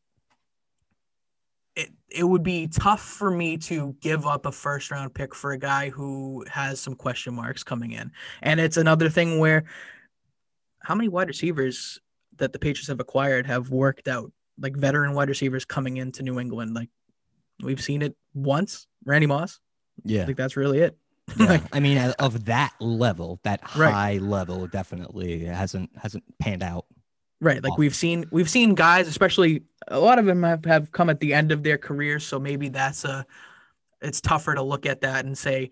[SPEAKER 2] it it would be tough for me to give up a first round pick for a guy who has some question marks coming in. And it's another thing where how many wide receivers that the Patriots have acquired have worked out, like veteran wide receivers coming into New England. Like we've seen it once, Randy Moss.
[SPEAKER 1] Yeah.
[SPEAKER 2] I think that's really it. (laughs)
[SPEAKER 1] Yeah.
[SPEAKER 2] Like,
[SPEAKER 1] I mean, of that level, that
[SPEAKER 2] Right.
[SPEAKER 1] high level, definitely hasn't hasn't panned out.
[SPEAKER 2] Right. Like
[SPEAKER 1] Awful.
[SPEAKER 2] we've seen we've seen guys, especially a lot of them have, have come at the end of their careers. So maybe that's a it's tougher to look at that and say,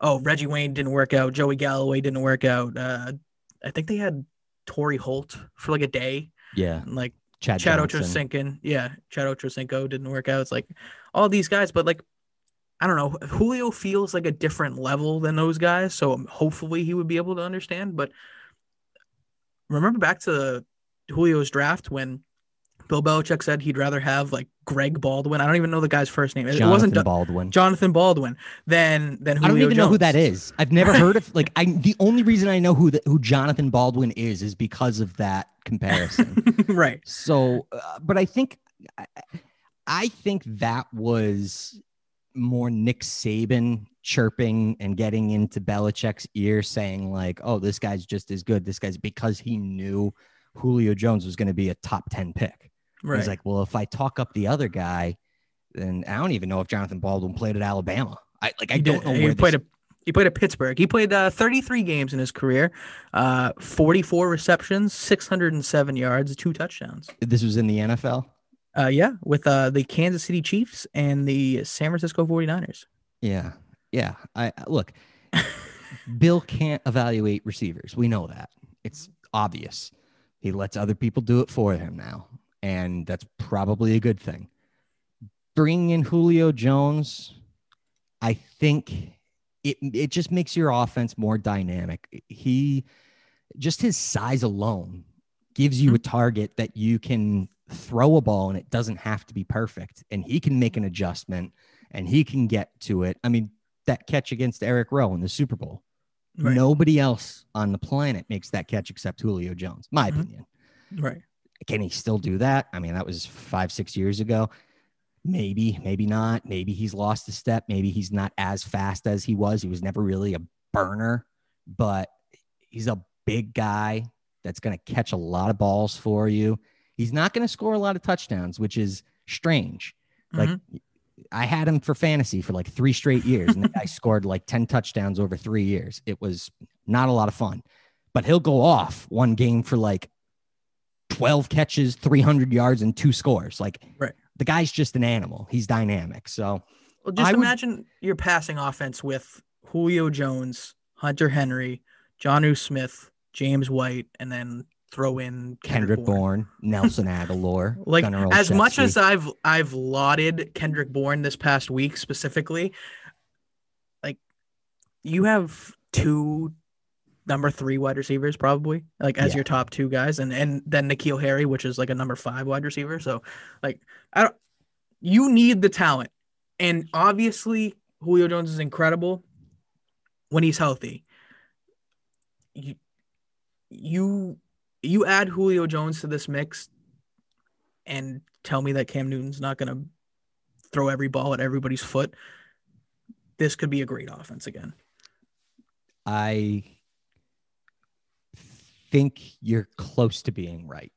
[SPEAKER 2] oh, Reggie Wayne didn't work out, Joey Galloway didn't work out. Uh I think they had Torry Holt for like a day.
[SPEAKER 1] Yeah.
[SPEAKER 2] And like
[SPEAKER 1] Chad,
[SPEAKER 2] Chad. Ochocinco. Yeah, Chad Ochocinco didn't work out. It's like all these guys, but like I don't know. Julio feels like a different level than those guys, so um, hopefully he would be able to understand. But remember back to Julio's draft when Bill Belichick said he'd rather have like Greg Baldwin. I don't even know the guy's first name. It
[SPEAKER 1] Jonathan
[SPEAKER 2] wasn't Do-
[SPEAKER 1] Baldwin.
[SPEAKER 2] Jonathan Baldwin Then than Julio
[SPEAKER 1] I don't even know who that is. I've never heard of (laughs) like I the only reason I know who the, who Jonathan Baldwin is is because of that comparison. (laughs)
[SPEAKER 2] right.
[SPEAKER 1] so, uh, but I think I, I think that was more Nick Saban chirping and getting into Belichick's ear saying like, "Oh, this guy's just as good. This guy's because he knew Julio Jones was going to be a top 10 pick."
[SPEAKER 2] Right.
[SPEAKER 1] He's like, well, if I talk up the other guy, then I don't even know if Jonathan Baldwin played at Alabama. I like I
[SPEAKER 2] He
[SPEAKER 1] don't
[SPEAKER 2] did-
[SPEAKER 1] know
[SPEAKER 2] He
[SPEAKER 1] where
[SPEAKER 2] played
[SPEAKER 1] this,
[SPEAKER 2] a he played at Pittsburgh. He played uh, 33 games in his career, uh, 44 receptions, 607 yards, two touchdowns.
[SPEAKER 1] this was in the NFL.
[SPEAKER 2] Uh, yeah, with uh, the Kansas City Chiefs and the San Francisco 49ers.
[SPEAKER 1] Yeah, yeah. I- look. Bill can't evaluate receivers. We know that. It's obvious. He lets other people do it for him now, and that's probably a good thing. Bringing in Julio Jones, I think it it just makes your offense more dynamic. He just his size alone gives you a target that you can throw a ball and it doesn't have to be perfect and he can make an adjustment and he can get to it. I mean, that catch against Eric Rowe in the Super Bowl.
[SPEAKER 2] Right.
[SPEAKER 1] Nobody else on the planet makes that catch except Julio Jones, my
[SPEAKER 2] Mhm.
[SPEAKER 1] opinion.
[SPEAKER 2] Right.
[SPEAKER 1] Can he still do that? I mean, that was five, six years ago. Maybe, maybe not. Maybe he's lost a step. Maybe he's not as fast as he was. He was never really a burner, but he's a big guy that's going to catch a lot of balls for you. He's not going to score a lot of touchdowns, which is strange. Like
[SPEAKER 2] Mhm.
[SPEAKER 1] I had him for fantasy for like three straight years, and I (laughs) scored like 10 touchdowns over three years. It was not a lot of fun, but he'll go off one game for like 12 catches, 300 yards, and two scores. Like,
[SPEAKER 2] Right.
[SPEAKER 1] the guy's just an animal. He's dynamic. So,
[SPEAKER 2] Well, just
[SPEAKER 1] I would-
[SPEAKER 2] imagine your passing offense with Julio Jones, Hunter Henry, Jonnu Smith, James White, and then throw in
[SPEAKER 1] Kendrick,
[SPEAKER 2] Kendrick Bourne.
[SPEAKER 1] Nelson Agholor. (laughs)
[SPEAKER 2] Like
[SPEAKER 1] Gunnar
[SPEAKER 2] as much as I've I've lauded Kendrick Bourne this past week specifically, like you have two number three wide receivers probably like as
[SPEAKER 1] Yeah.
[SPEAKER 2] your top two guys, and and then N'Keal Harry, which is like a number five wide receiver. So like I don't, you need the talent, and obviously Julio Jones is incredible when he's healthy. You you you add Julio Jones to this mix and tell me that Cam Newton's not going to throw every ball at everybody's foot, this could be a great offense again.
[SPEAKER 1] I think you're close to being right.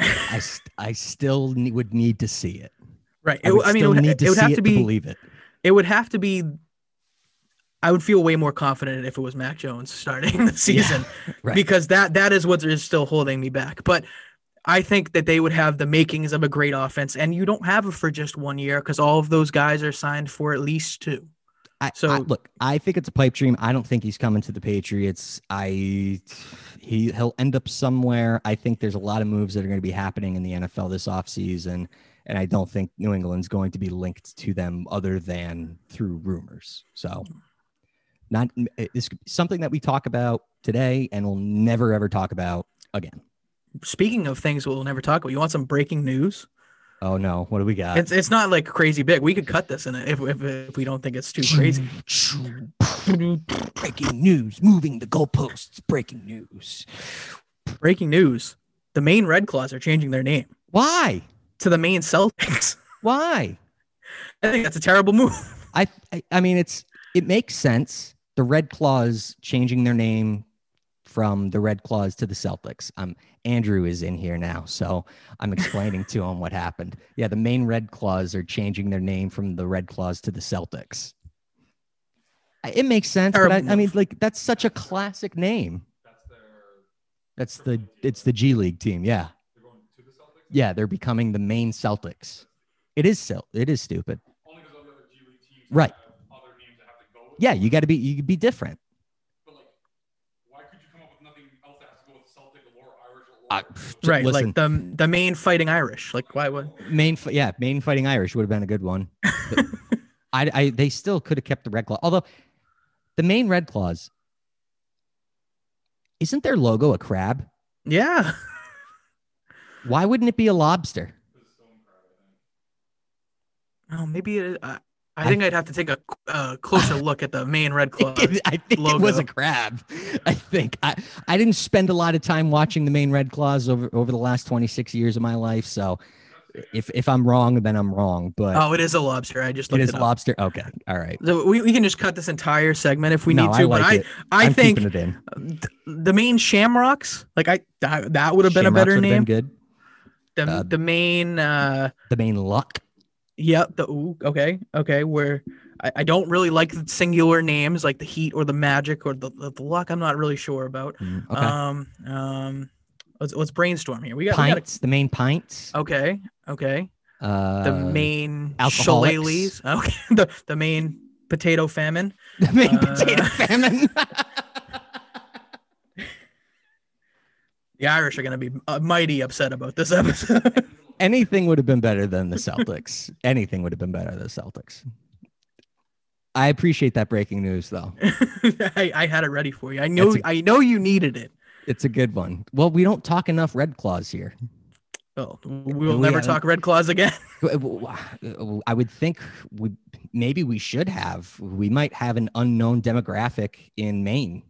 [SPEAKER 1] I, (laughs) st- I still ne- would need to see it.
[SPEAKER 2] Right.
[SPEAKER 1] I,
[SPEAKER 2] It,
[SPEAKER 1] would
[SPEAKER 2] I mean, it would,
[SPEAKER 1] need to it
[SPEAKER 2] would
[SPEAKER 1] see
[SPEAKER 2] have
[SPEAKER 1] it
[SPEAKER 2] to be.
[SPEAKER 1] believe it.
[SPEAKER 2] it would have to be. I would feel way more confident if it was Mac Jones starting the season (laughs)
[SPEAKER 1] right.
[SPEAKER 2] because that that is what is still holding me back. But I think that they would have the makings of a great offense, and you don't have it for just one year because all of those guys are signed for at least two.
[SPEAKER 1] I,
[SPEAKER 2] So-
[SPEAKER 1] I, look, I think it's a pipe dream. I don't think he's coming to the Patriots. I he he'll end up somewhere. I think there's a lot of moves that are going to be happening in the NFL this offseason, and I don't think New England's going to be linked to them other than through rumors. So, not eh, it's something that we talk about today, and we'll never ever talk about again.
[SPEAKER 2] Speaking of things we'll never talk about, you want some breaking news?
[SPEAKER 1] Oh no, what do we got?
[SPEAKER 2] It's it's not like crazy big. We could cut this in it if if, if we don't think it's too crazy.
[SPEAKER 1] breaking news, moving the goalposts. Breaking news.
[SPEAKER 2] Breaking news: the Maine Red Claws are changing their name
[SPEAKER 1] Why?
[SPEAKER 2] to the Maine Celtics. (laughs)
[SPEAKER 1] Why?
[SPEAKER 2] I think that's a terrible move.
[SPEAKER 1] I, I I mean it's it makes sense. The Red Claws changing their name from the Red Claws to the Celtics. Um Andrew is in here now, so I'm explaining to him what happened. Yeah, the Maine Red Claws are changing their name from the Red Claws to the Celtics. It makes sense, but I, I mean like that's such a classic name. That's the it's the G League team, yeah. Yeah, they're becoming the Maine Celtics. It is so it is stupid. Right. Yeah, you got to be you be different. Uh,
[SPEAKER 2] right,
[SPEAKER 1] listen,
[SPEAKER 2] like the the Maine Fighting Irish. Like why would?
[SPEAKER 1] Maine, yeah, Maine fighting Irish would have been a good one. (laughs) I, I, they still could have kept the red claw. Although the Maine red claws, isn't their logo a crab?
[SPEAKER 2] Yeah,
[SPEAKER 1] Why wouldn't it be a lobster?
[SPEAKER 2] oh, maybe it, I I think I'd have to take a, a closer look at the Maine Red Claw. (laughs)
[SPEAKER 1] I think it was a crab. I think I, I didn't spend a lot of time watching the Maine red claws over over the last 26 years of my life. So if if I'm wrong, then I'm wrong. But
[SPEAKER 2] Oh, it is a lobster. I just
[SPEAKER 1] it
[SPEAKER 2] looked
[SPEAKER 1] is
[SPEAKER 2] it up.
[SPEAKER 1] lobster. Okay. All right.
[SPEAKER 2] So we, we can just cut this entire segment if we
[SPEAKER 1] No,
[SPEAKER 2] need
[SPEAKER 1] I
[SPEAKER 2] to.
[SPEAKER 1] like
[SPEAKER 2] but
[SPEAKER 1] it.
[SPEAKER 2] I I
[SPEAKER 1] I'm
[SPEAKER 2] think
[SPEAKER 1] it in.
[SPEAKER 2] th- the Maine Shamrocks, like I that, that would have been a better name.
[SPEAKER 1] good.
[SPEAKER 2] The
[SPEAKER 1] Uh,
[SPEAKER 2] the Maine uh
[SPEAKER 1] The Maine luck.
[SPEAKER 2] Yep. The ooh, okay, okay. Where I, I don't really like the singular names like the Heat or the Magic or the, the, the Luck. I'm not really sure about.
[SPEAKER 1] Mm, Okay.
[SPEAKER 2] Um, um, let's let's brainstorm here. We got, we got
[SPEAKER 1] pints. The Maine pints.
[SPEAKER 2] okay, okay.
[SPEAKER 1] Uh,
[SPEAKER 2] The Maine
[SPEAKER 1] alcoholics.
[SPEAKER 2] shillelaghs. (laughs) Okay. The the Maine potato famine. (laughs)
[SPEAKER 1] the Maine
[SPEAKER 2] uh,
[SPEAKER 1] potato (laughs) famine.
[SPEAKER 2] The Irish are gonna be uh, mighty upset about this episode.
[SPEAKER 1] Anything would have been better than the Celtics. (laughs) Anything would have been better than the Celtics. I appreciate that breaking news, though. (laughs)
[SPEAKER 2] I, I had it ready for you. I know
[SPEAKER 1] a-
[SPEAKER 2] I know you needed it.
[SPEAKER 1] It's a good one. Well, we don't talk enough Red Claws here.
[SPEAKER 2] Oh, we will
[SPEAKER 1] we
[SPEAKER 2] never talk Red Claws again. (laughs)
[SPEAKER 1] I would think we maybe we should have. We might have an unknown demographic in Maine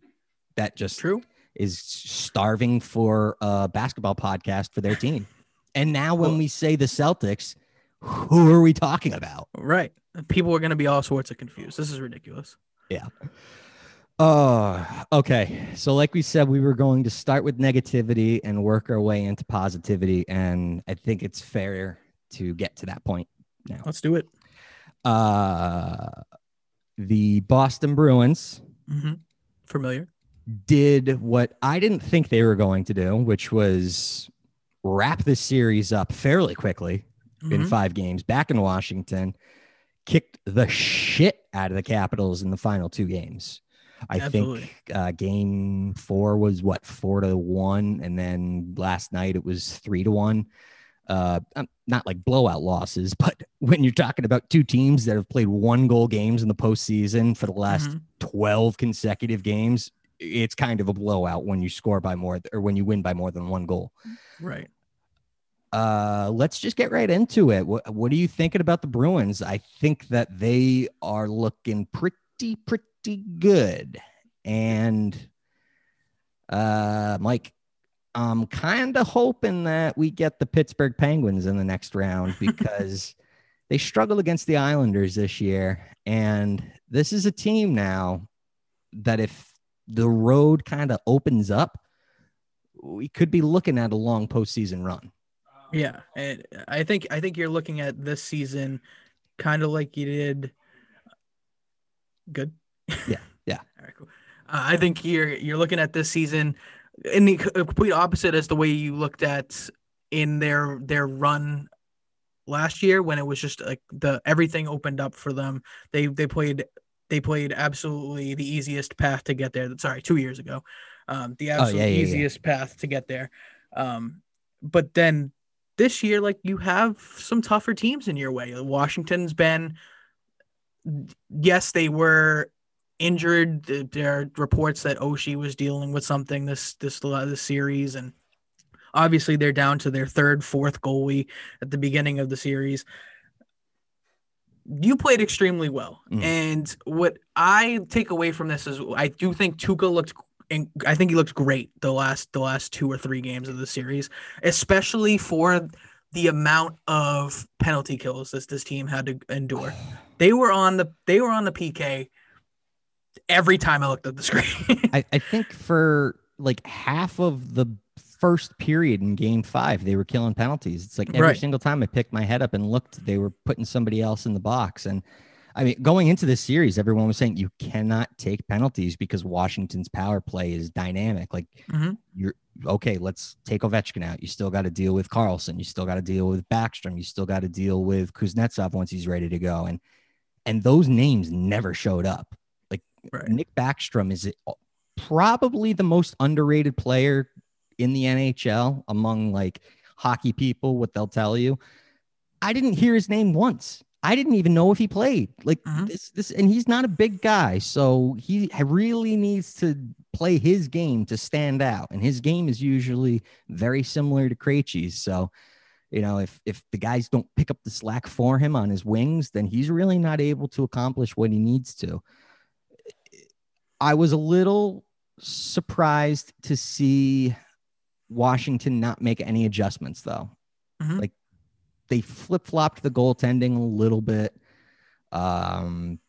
[SPEAKER 1] that just
[SPEAKER 2] True.
[SPEAKER 1] is starving for a basketball podcast for their team. And now when
[SPEAKER 2] Well-
[SPEAKER 1] we say the Celtics, who are we talking about?
[SPEAKER 2] Right. People are going to be all sorts of confused. This is ridiculous. Yeah.
[SPEAKER 1] Oh, okay. So, like we said, we were going to start with negativity and work our way into positivity. And I think it's fair to get to that point now.
[SPEAKER 2] Let's do it.
[SPEAKER 1] Uh, the Boston Bruins
[SPEAKER 2] hmm Familiar.
[SPEAKER 1] did what I didn't think they were going to do, which was wrap this series up fairly quickly in
[SPEAKER 2] Mhm.
[SPEAKER 1] five games back in Washington, kicked the shit out of the Capitals in the final two games. I
[SPEAKER 2] Absolutely.
[SPEAKER 1] think uh, game four was what four to one, and then last night it was three to one. Uh, um, not like blowout losses, (laughs) but when you're talking about two teams that have played one goal games in the postseason for the last
[SPEAKER 2] Mhm.
[SPEAKER 1] 12 consecutive games, it's kind of a blowout when you score by more or when you win by more than one goal.
[SPEAKER 2] Right.
[SPEAKER 1] Uh, let's just get right into it. What, what are you thinking about the Bruins? I think that they are looking pretty, pretty good. And uh, Mike, I'm kind of hoping that we get the Pittsburgh Penguins in the next round (laughs) because they struggled against the Islanders this year. And this is a team now that if the road kind of opens up, we could be looking at a long postseason run.
[SPEAKER 2] Yeah, and I think I think you're looking at this season kind of like you did. Good.
[SPEAKER 1] Yeah, yeah. (laughs)
[SPEAKER 2] All right, cool. Uh, I think you're you're looking at this season in the complete opposite as the way you looked at in their their run last year when it was just like the everything opened up for them. They they played they played absolutely the easiest path to get there. Sorry, two years ago, um, the absolute
[SPEAKER 1] yeah, yeah, yeah.
[SPEAKER 2] easiest path to get there. Um, but then this year, like you have some tougher teams in your way. Washington's been, yes, they were injured. There are reports that Oshie was dealing with something this this this series, and obviously they're down to their third, fourth goalie at the beginning of the series. You played extremely well,
[SPEAKER 1] Mm.
[SPEAKER 2] and what I take away from this is I do think Tuukka looked. And I think he looked great the last the last two or three games of the series, especially for the amount of penalty kills that this team had to endure. They were on the they were on the PK every time I looked at the screen. (laughs)
[SPEAKER 1] I, I think for like half of the first period in game five, they were killing penalties. It's like every
[SPEAKER 2] Right.
[SPEAKER 1] single time I picked my head up and looked, they were putting somebody else in the box. And I mean, going into this series, everyone was saying you cannot take penalties because Washington's power play is dynamic. Like
[SPEAKER 2] Mhm.
[SPEAKER 1] you're okay, let's take Ovechkin out. You still got to deal with Carlson. You still got to deal with Backstrom. You still got to deal with Kuznetsov once he's ready to go. And and those names never showed up. Like
[SPEAKER 2] Right.
[SPEAKER 1] Nick Backstrom is probably the most underrated player in the NHL among like hockey people, what they'll tell you. I didn't hear his name once. I didn't even know if he played. Like
[SPEAKER 2] Mhm.
[SPEAKER 1] this, this, and he's not a big guy, so he really needs to play his game to stand out. And his game is usually very similar to Krejci's. So, you know, if if the guys don't pick up the slack for him on his wings, then he's really not able to accomplish what he needs to. I was a little surprised to see Washington not make any adjustments, though.
[SPEAKER 2] Mhm.
[SPEAKER 1] Like they flip flopped the goaltending a little bit. Um,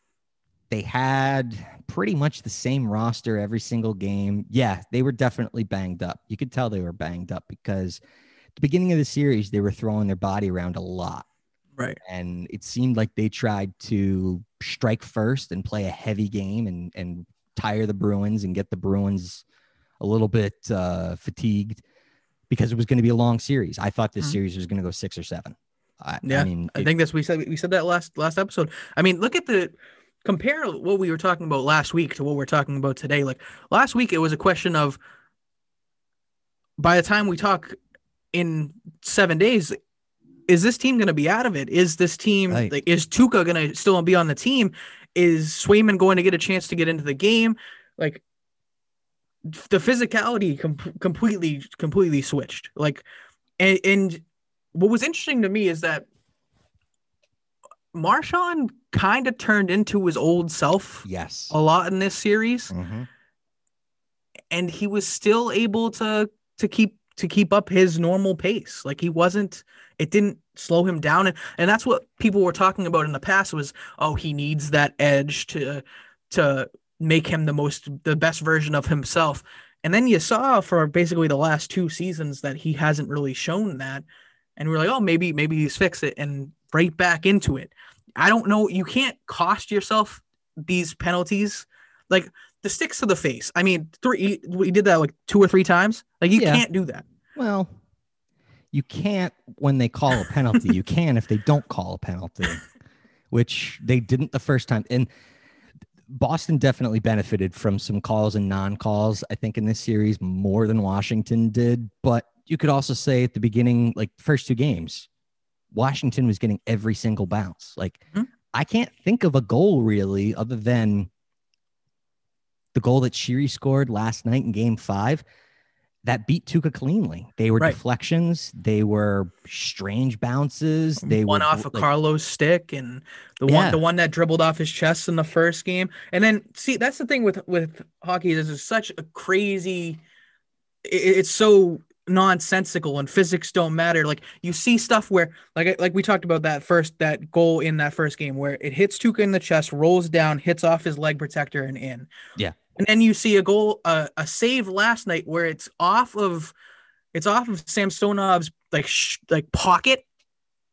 [SPEAKER 1] they had pretty much the same roster every single game. Yeah, they were definitely banged up. You could tell they were banged up because at the beginning of the series, they were throwing their body around a lot
[SPEAKER 2] right.
[SPEAKER 1] and it seemed like they tried to strike first and play a heavy game and and tire the Bruins and get the Bruins a little bit uh, fatigued because it was going to be a long series. I thought this
[SPEAKER 2] Mhm.
[SPEAKER 1] series was going to go six or seven. I,
[SPEAKER 2] Yeah,
[SPEAKER 1] I mean,
[SPEAKER 2] I
[SPEAKER 1] it-
[SPEAKER 2] think that's we said we said that last last episode. I mean, look at the compare what we were talking about last week to what we're talking about today. Like last week, it was a question of by the time we talk in seven days, is this team going to be out of it? Is this team
[SPEAKER 1] Right.
[SPEAKER 2] like is Tuukka going to still be on the team? Is Swayman going to get a chance to get into the game? Like the physicality com- completely completely switched. Like and, and what was interesting to me is that Marchand kind of turned into his old self
[SPEAKER 1] yes.
[SPEAKER 2] a lot in this series,
[SPEAKER 1] Mhm.
[SPEAKER 2] and he was still able to to keep to keep up his normal pace. Like he wasn't, it didn't slow him down, and and that's what people were talking about in the past was, oh, he needs that edge to to make him the most the best version of himself. And then you saw for basically the last two seasons that he hasn't really shown that. And we're like, oh, maybe maybe he's fixed it and right back into it. I don't know. You can't cost yourself these penalties. Like the sticks to the face. I mean, three. We did that like two or three times. Like you
[SPEAKER 1] Yeah.
[SPEAKER 2] can't do that.
[SPEAKER 1] Well, you can't when they call a penalty. you (laughs) can if they don't call a penalty, which they didn't the first time. And Boston definitely benefited from some calls and non-calls. I think in this series more than Washington did. But you could also say at the beginning, like first two games, Washington was getting every single bounce. Like
[SPEAKER 2] Mhm.
[SPEAKER 1] I can't think of a goal really other than the goal that Sheary scored last night in game five that beat Tuukka cleanly. They were
[SPEAKER 2] Right.
[SPEAKER 1] deflections, they were strange bounces, they
[SPEAKER 2] one
[SPEAKER 1] were
[SPEAKER 2] off of
[SPEAKER 1] like,
[SPEAKER 2] Carlo's stick and the
[SPEAKER 1] Yeah.
[SPEAKER 2] one the one that dribbled off his chest in the first game. And then see that's the thing with with hockey this is such a crazy it's so nonsensical and physics don't matter. Like you see stuff where like like we talked about that first that goal in that first game where it hits Tuukka in the chest, rolls down, hits off his leg protector and in.
[SPEAKER 1] Yeah.
[SPEAKER 2] And then you see a goal uh, a save last night where it's off of it's off of Samsonov's like sh- like pocket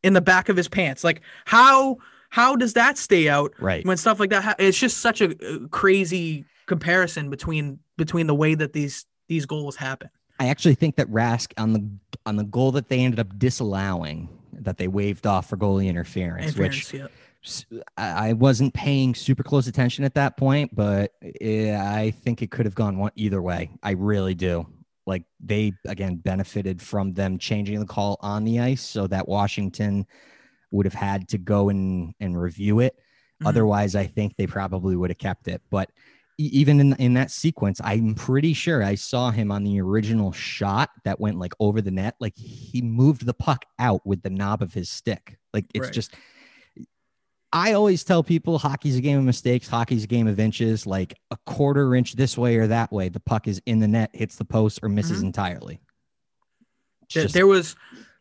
[SPEAKER 2] in the back of his pants. Like how how does that stay out
[SPEAKER 1] right.
[SPEAKER 2] when stuff like that? Ha- it's just such a crazy comparison between between the way that these these goals happen.
[SPEAKER 1] I actually think that Rask on the on the goal that they ended up disallowing that they waved off for goalie interference, which
[SPEAKER 2] Interference,
[SPEAKER 1] s- I wasn't paying super close attention at that point, but eh, I think it could have gone one either way. I really do. Like they again benefited from them changing the call on the ice so that Washington would have had to go and and review it.
[SPEAKER 2] Mhm.
[SPEAKER 1] Otherwise, I think they probably would have kept it. But even in in that sequence, I'm pretty sure I saw him on the original shot that went like over the net. Like he moved the puck out with the knob of his stick. Like it's
[SPEAKER 2] Right.
[SPEAKER 1] just. I always tell people hockey's a game of mistakes. Hockey's a game of inches. Like a quarter inch this way or that way, the puck is in the net, hits the post, or misses
[SPEAKER 2] Mhm.
[SPEAKER 1] entirely.
[SPEAKER 2] There,
[SPEAKER 1] just-
[SPEAKER 2] there was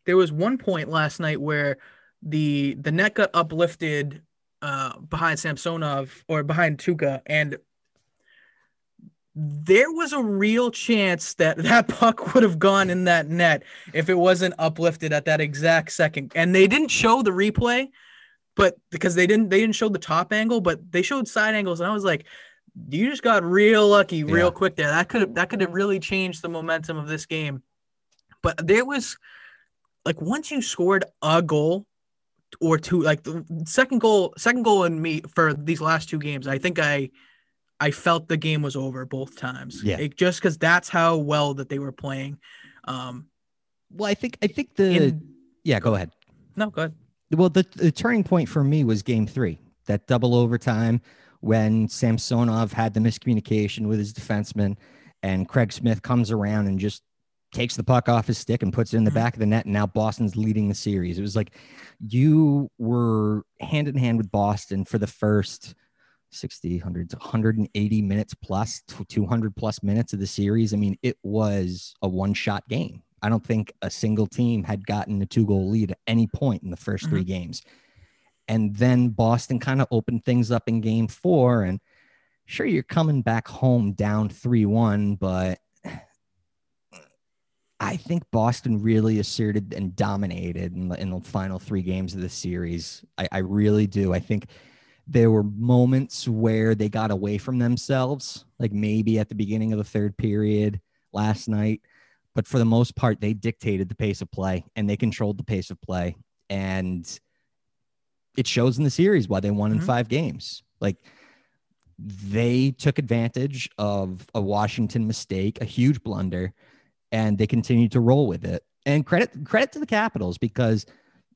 [SPEAKER 2] there was one point last night where the the net got uplifted uh behind Samsonov or behind Tuukka and there was a real chance that that (laughs) puck would have gone in that net if it wasn't uplifted at that exact second. And they didn't show the replay but because they didn't they didn't show the top angle but they showed side angles. And I was like you just got real lucky real
[SPEAKER 1] Yeah.
[SPEAKER 2] quick there. That could have that could have really changed the momentum of this game. But there was like once you scored a goal or two like the second goal second goal in me for these last two games i think i i felt the game was over both times
[SPEAKER 1] Yeah.
[SPEAKER 2] It- just because that's how well that they were playing um
[SPEAKER 1] well, I think I think the
[SPEAKER 2] in
[SPEAKER 1] yeah. Go ahead.
[SPEAKER 2] no go ahead.
[SPEAKER 1] Well, the, the turning point for me was game three, that double overtime when Samsonov had the miscommunication with his defenseman and Craig Smith comes around and just takes the puck off his stick and puts it in the
[SPEAKER 2] Mhm.
[SPEAKER 1] back of the net. And now Boston's leading the series. It was like you were hand in hand with Boston for the first 60, 100, 180 minutes 200 plus minutes of the series. I mean, it was a one shot game. I don't think a single team had gotten a two goal lead at any point in the 1st three mm-hmm. games. And then Boston kind of opened things up in game four. And sure, you're coming back home down 3 1, but I think Boston really asserted and dominated in the, in the final three games of the series. I, I really do. I think there were moments where they got away from themselves, like maybe at the beginning of the third period last night. But for the most part, they dictated the pace of play and they controlled the pace of play. And it shows in the series why they won in
[SPEAKER 2] Mhm.
[SPEAKER 1] five games. Like they took advantage of a Washington mistake, a huge blunder, and they continued to roll with it. And credit credit to the Capitals because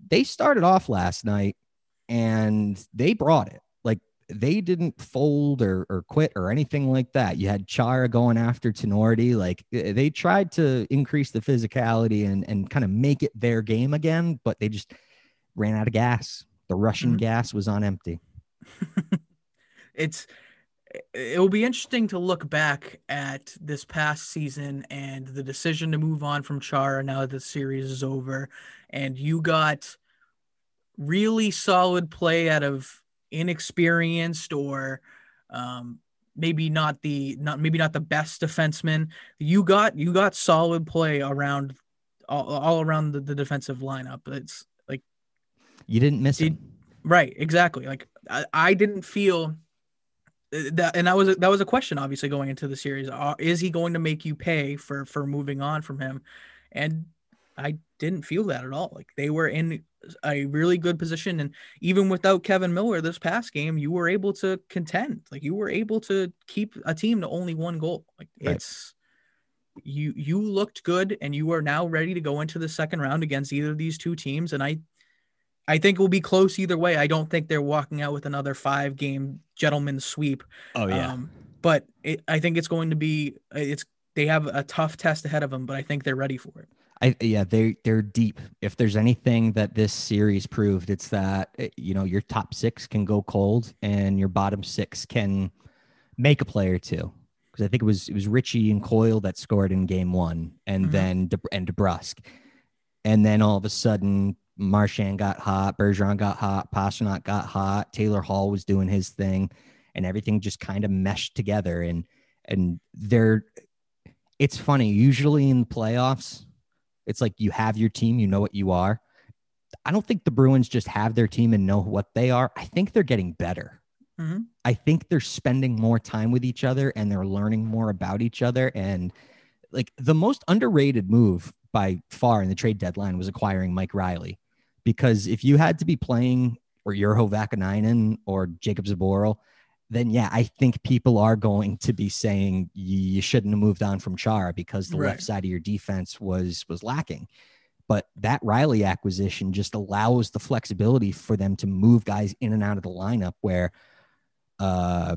[SPEAKER 1] they started off last night and they brought it. Like they didn't fold or, or quit or anything like that. You had Chara going after Tinordi. Like eh, they tried to increase the physicality and, and kind of make it their game again, but they just ran out of gas. The Russian
[SPEAKER 2] Mhm.
[SPEAKER 1] gas was on empty. (laughs)
[SPEAKER 2] it's it will be interesting to look back at this past season and the decision to move on from Chara now that the series is over and you got really solid play out of inexperienced or um, maybe not the not maybe not the best defenseman you got you got solid play around all, all around the, the defensive lineup it's like
[SPEAKER 1] You didn't miss it.
[SPEAKER 2] Right, exactly. Like I, I didn't feel uh, that, and that was a, that was a question obviously going into the series. Uh, is he going to make you pay for for moving on from him? And I didn't feel that at all. Like they were in a really good position, and even without Kevan Miller this past game, you were able to contend. Like you were able to keep a team to only one goal. Like
[SPEAKER 1] Right.
[SPEAKER 2] it's you you looked good, and you are now ready to go into the second round against either of these two teams, and I. I think it will be close either way. I don't think they're walking out with another five game gentleman's sweep.
[SPEAKER 1] Oh
[SPEAKER 2] Um, but it, I think it's going to be it's they have a tough test ahead of them, but I think they're ready for it.
[SPEAKER 1] I yeah, they they're deep. If there's anything that this series proved, it's that eh, you know your top six can go cold and your bottom six can make a play or two. Because I think it was it was Ritchie and Coyle that scored in game one, and
[SPEAKER 2] Mhm.
[SPEAKER 1] then De, and DeBrusk, and then all of a sudden Marchand got hot, Bergeron got hot, Pastrnak got hot, Taylor Hall was doing his thing, and everything just kind of meshed together. And and they're it's funny. Usually in the playoffs, it's like you have your team, you know what you are. I don't think the Bruins just have their team and know what they are. I think they're getting better.
[SPEAKER 2] Mhm.
[SPEAKER 1] I think they're spending more time with each other and they're learning more about each other. And like the most underrated move by far in the trade deadline was acquiring Mike Reilly. Because if you had to be playing or Urho Vaakanainen or Jakub Zboril, then yeah, I think people are going to be saying you shouldn't have moved on from Chara because the
[SPEAKER 2] Right.
[SPEAKER 1] left side of your defense was was lacking. But that Reilly acquisition just allows the flexibility for them to move guys in and out of the lineup where uh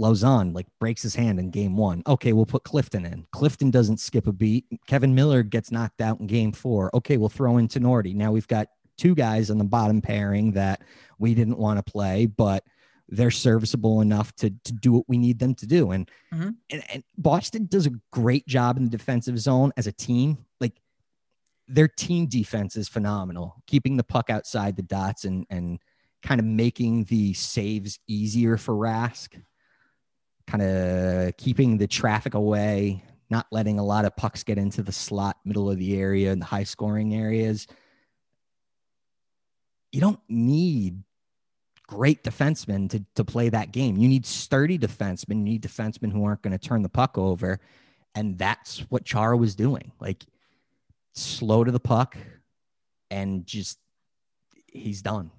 [SPEAKER 1] Lauzon like breaks his hand in game one. Okay, we'll put Clifton in. Clifton doesn't skip a beat. Kevan Miller gets knocked out in game four. Okay, we'll throw in Tinordi. Now we've got two guys on the bottom pairing that we didn't want to play, but they're serviceable enough to to do what we need them to do. And
[SPEAKER 2] Mhm.
[SPEAKER 1] and, and Boston does a great job in the defensive zone as a team. Like their team defense is phenomenal, keeping the puck outside the dots and and kind of making the saves easier for Rask, kind of keeping the traffic away, not letting a lot of pucks get into the slot middle of the area and the high scoring areas. You don't need great defensemen to, to play that game. You need sturdy defensemen. You need defensemen who aren't going to turn the puck over. And that's what Chara was doing. Like slow to the puck and just he's done.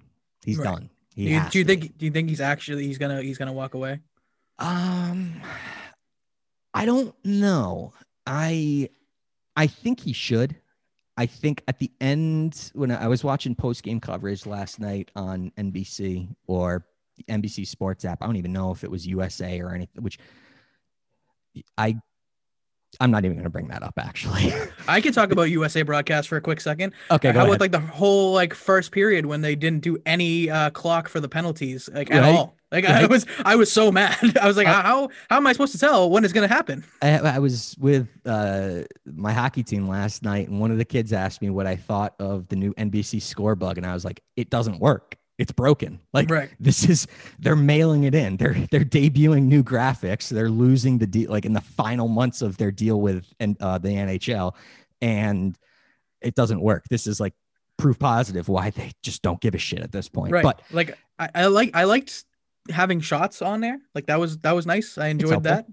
[SPEAKER 1] He's
[SPEAKER 2] Right.
[SPEAKER 1] done. He
[SPEAKER 2] Do you, do you think do you think he's actually he's gonna he's gonna walk away?
[SPEAKER 1] Um, I don't know. I I think he should. I think at the end when I was watching post game coverage last night on NBC or NBC Sports app, I don't even know if it was USA or anything. Which I I'm not even going to bring that up. Actually, (laughs)
[SPEAKER 2] I could talk about USA broadcast for a quick second.
[SPEAKER 1] okay. Go
[SPEAKER 2] How about like the whole like first period when they didn't do any uh, clock for the penalties like at
[SPEAKER 1] Right.
[SPEAKER 2] all? Like I was I was so mad. (laughs) I was like,
[SPEAKER 1] Uh,
[SPEAKER 2] how how am I supposed to tell when it's gonna happen?
[SPEAKER 1] I, I was with uh, my hockey team last night, and one of the kids asked me what I thought of the new NBC score bug, and I was like, "It doesn't work. It's broken. Like
[SPEAKER 2] Right.
[SPEAKER 1] this is they're mailing it in. They're they're debuting new graphics. They're losing the deal like in the final months of their deal with and uh, the NHL, and it doesn't work. This is like proof positive why they just don't give a shit at this point.
[SPEAKER 2] Right.
[SPEAKER 1] But
[SPEAKER 2] like I, I like I liked having shots on there. Like that was that was nice. I enjoyed that.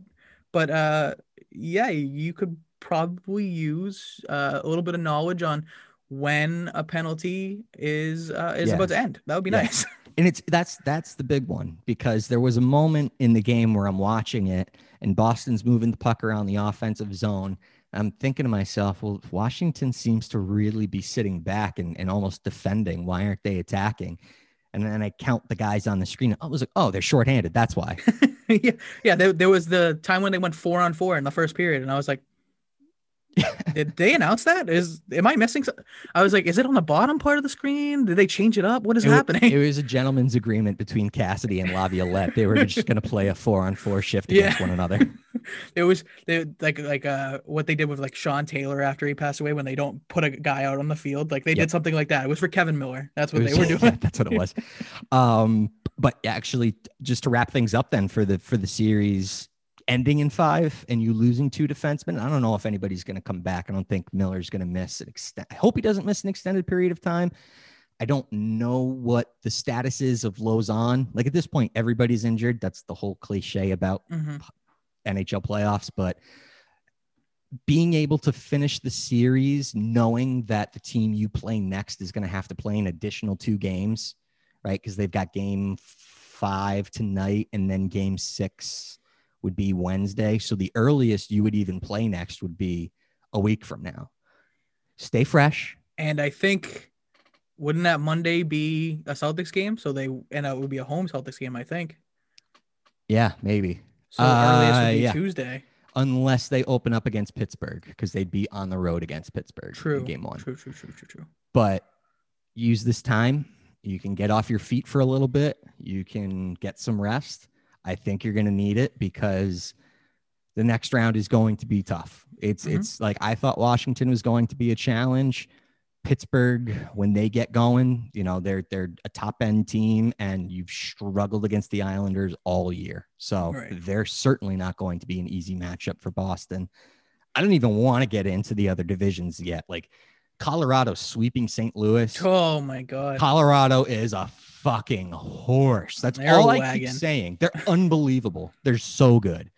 [SPEAKER 2] But uh yeah, you could probably use uh, a little bit of knowledge on when a penalty is uh, is about to end. That would be
[SPEAKER 1] Yeah.
[SPEAKER 2] nice. (laughs)
[SPEAKER 1] and it's that's that's the big one because there was a moment in the game where I'm watching it and Boston's moving the puck around the offensive zone. I'm thinking to myself, well, Washington seems to really be sitting back and, and almost defending. Why aren't they attacking? And then I count the guys on the screen. I was like, oh, they're shorthanded. That's why. (laughs)
[SPEAKER 2] yeah, yeah. There, there was the time when they went four on four in the first period, and I was like, (laughs) "Did they announce that? Is am I missing? I was like, is it on the bottom part of the screen? Did they change it up? What is
[SPEAKER 1] It
[SPEAKER 2] happening?
[SPEAKER 1] It was a gentleman's agreement between Cassidy and Laviolette. They were just going to play a four on four shift
[SPEAKER 2] Yeah.
[SPEAKER 1] against one another. (laughs)
[SPEAKER 2] it was they, like like uh what they did with like Sean Taylor after he passed away when they don't put a guy out on the field. Like they
[SPEAKER 1] Yep.
[SPEAKER 2] did something like that. It was for Kevan Miller. That's what
[SPEAKER 1] It
[SPEAKER 2] they
[SPEAKER 1] was-
[SPEAKER 2] were (laughs)
[SPEAKER 1] yeah,
[SPEAKER 2] doing.
[SPEAKER 1] that's what it was. Um, but actually, just to wrap things up, then for the for the series ending in five and you losing two defensemen, I don't know if anybody's going to come back. I don't think Miller's going to miss an extent. I hope he doesn't miss an extended period of time. I don't know what the status is of Lauzon. Like at this point, everybody's injured. That's the whole cliche about
[SPEAKER 2] Mhm.
[SPEAKER 1] NHL playoffs, but being able to finish the series knowing that the team you play next is going to have to play an additional two games, right? Because they've got game five tonight and then game six would be Wednesday. So the earliest you would even play next would be a week from now. Stay fresh.
[SPEAKER 2] And I think wouldn't that Monday be a Celtics game? So they and it would be a home Celtics game, I think.
[SPEAKER 1] Yeah, maybe.
[SPEAKER 2] So earliest
[SPEAKER 1] Uh,
[SPEAKER 2] would be
[SPEAKER 1] yeah.
[SPEAKER 2] Tuesday.
[SPEAKER 1] Unless they open up against Pittsburgh because they'd be on the road against Pittsburgh
[SPEAKER 2] True.
[SPEAKER 1] game one.
[SPEAKER 2] True, true, true, true, true.
[SPEAKER 1] but use this time. You can get off your feet for a little bit. You can get some rest. I think you're going to need it because the next round is going to be tough. It's
[SPEAKER 2] Mhm.
[SPEAKER 1] it's like I thought Washington was going to be a challenge. Pittsburgh, when they get going, you know they're they're a top end team, and you've struggled against the Islanders all year, so
[SPEAKER 2] Right.
[SPEAKER 1] they're certainly not going to be an easy matchup for Boston. I don't even want to get into the other divisions yet. Like Colorado sweeping St. Louis.
[SPEAKER 2] Oh my god.
[SPEAKER 1] Colorado is a fucking horse. That's all
[SPEAKER 2] a
[SPEAKER 1] I
[SPEAKER 2] wagon.
[SPEAKER 1] keep saying. They're (laughs) unbelievable. They're so good.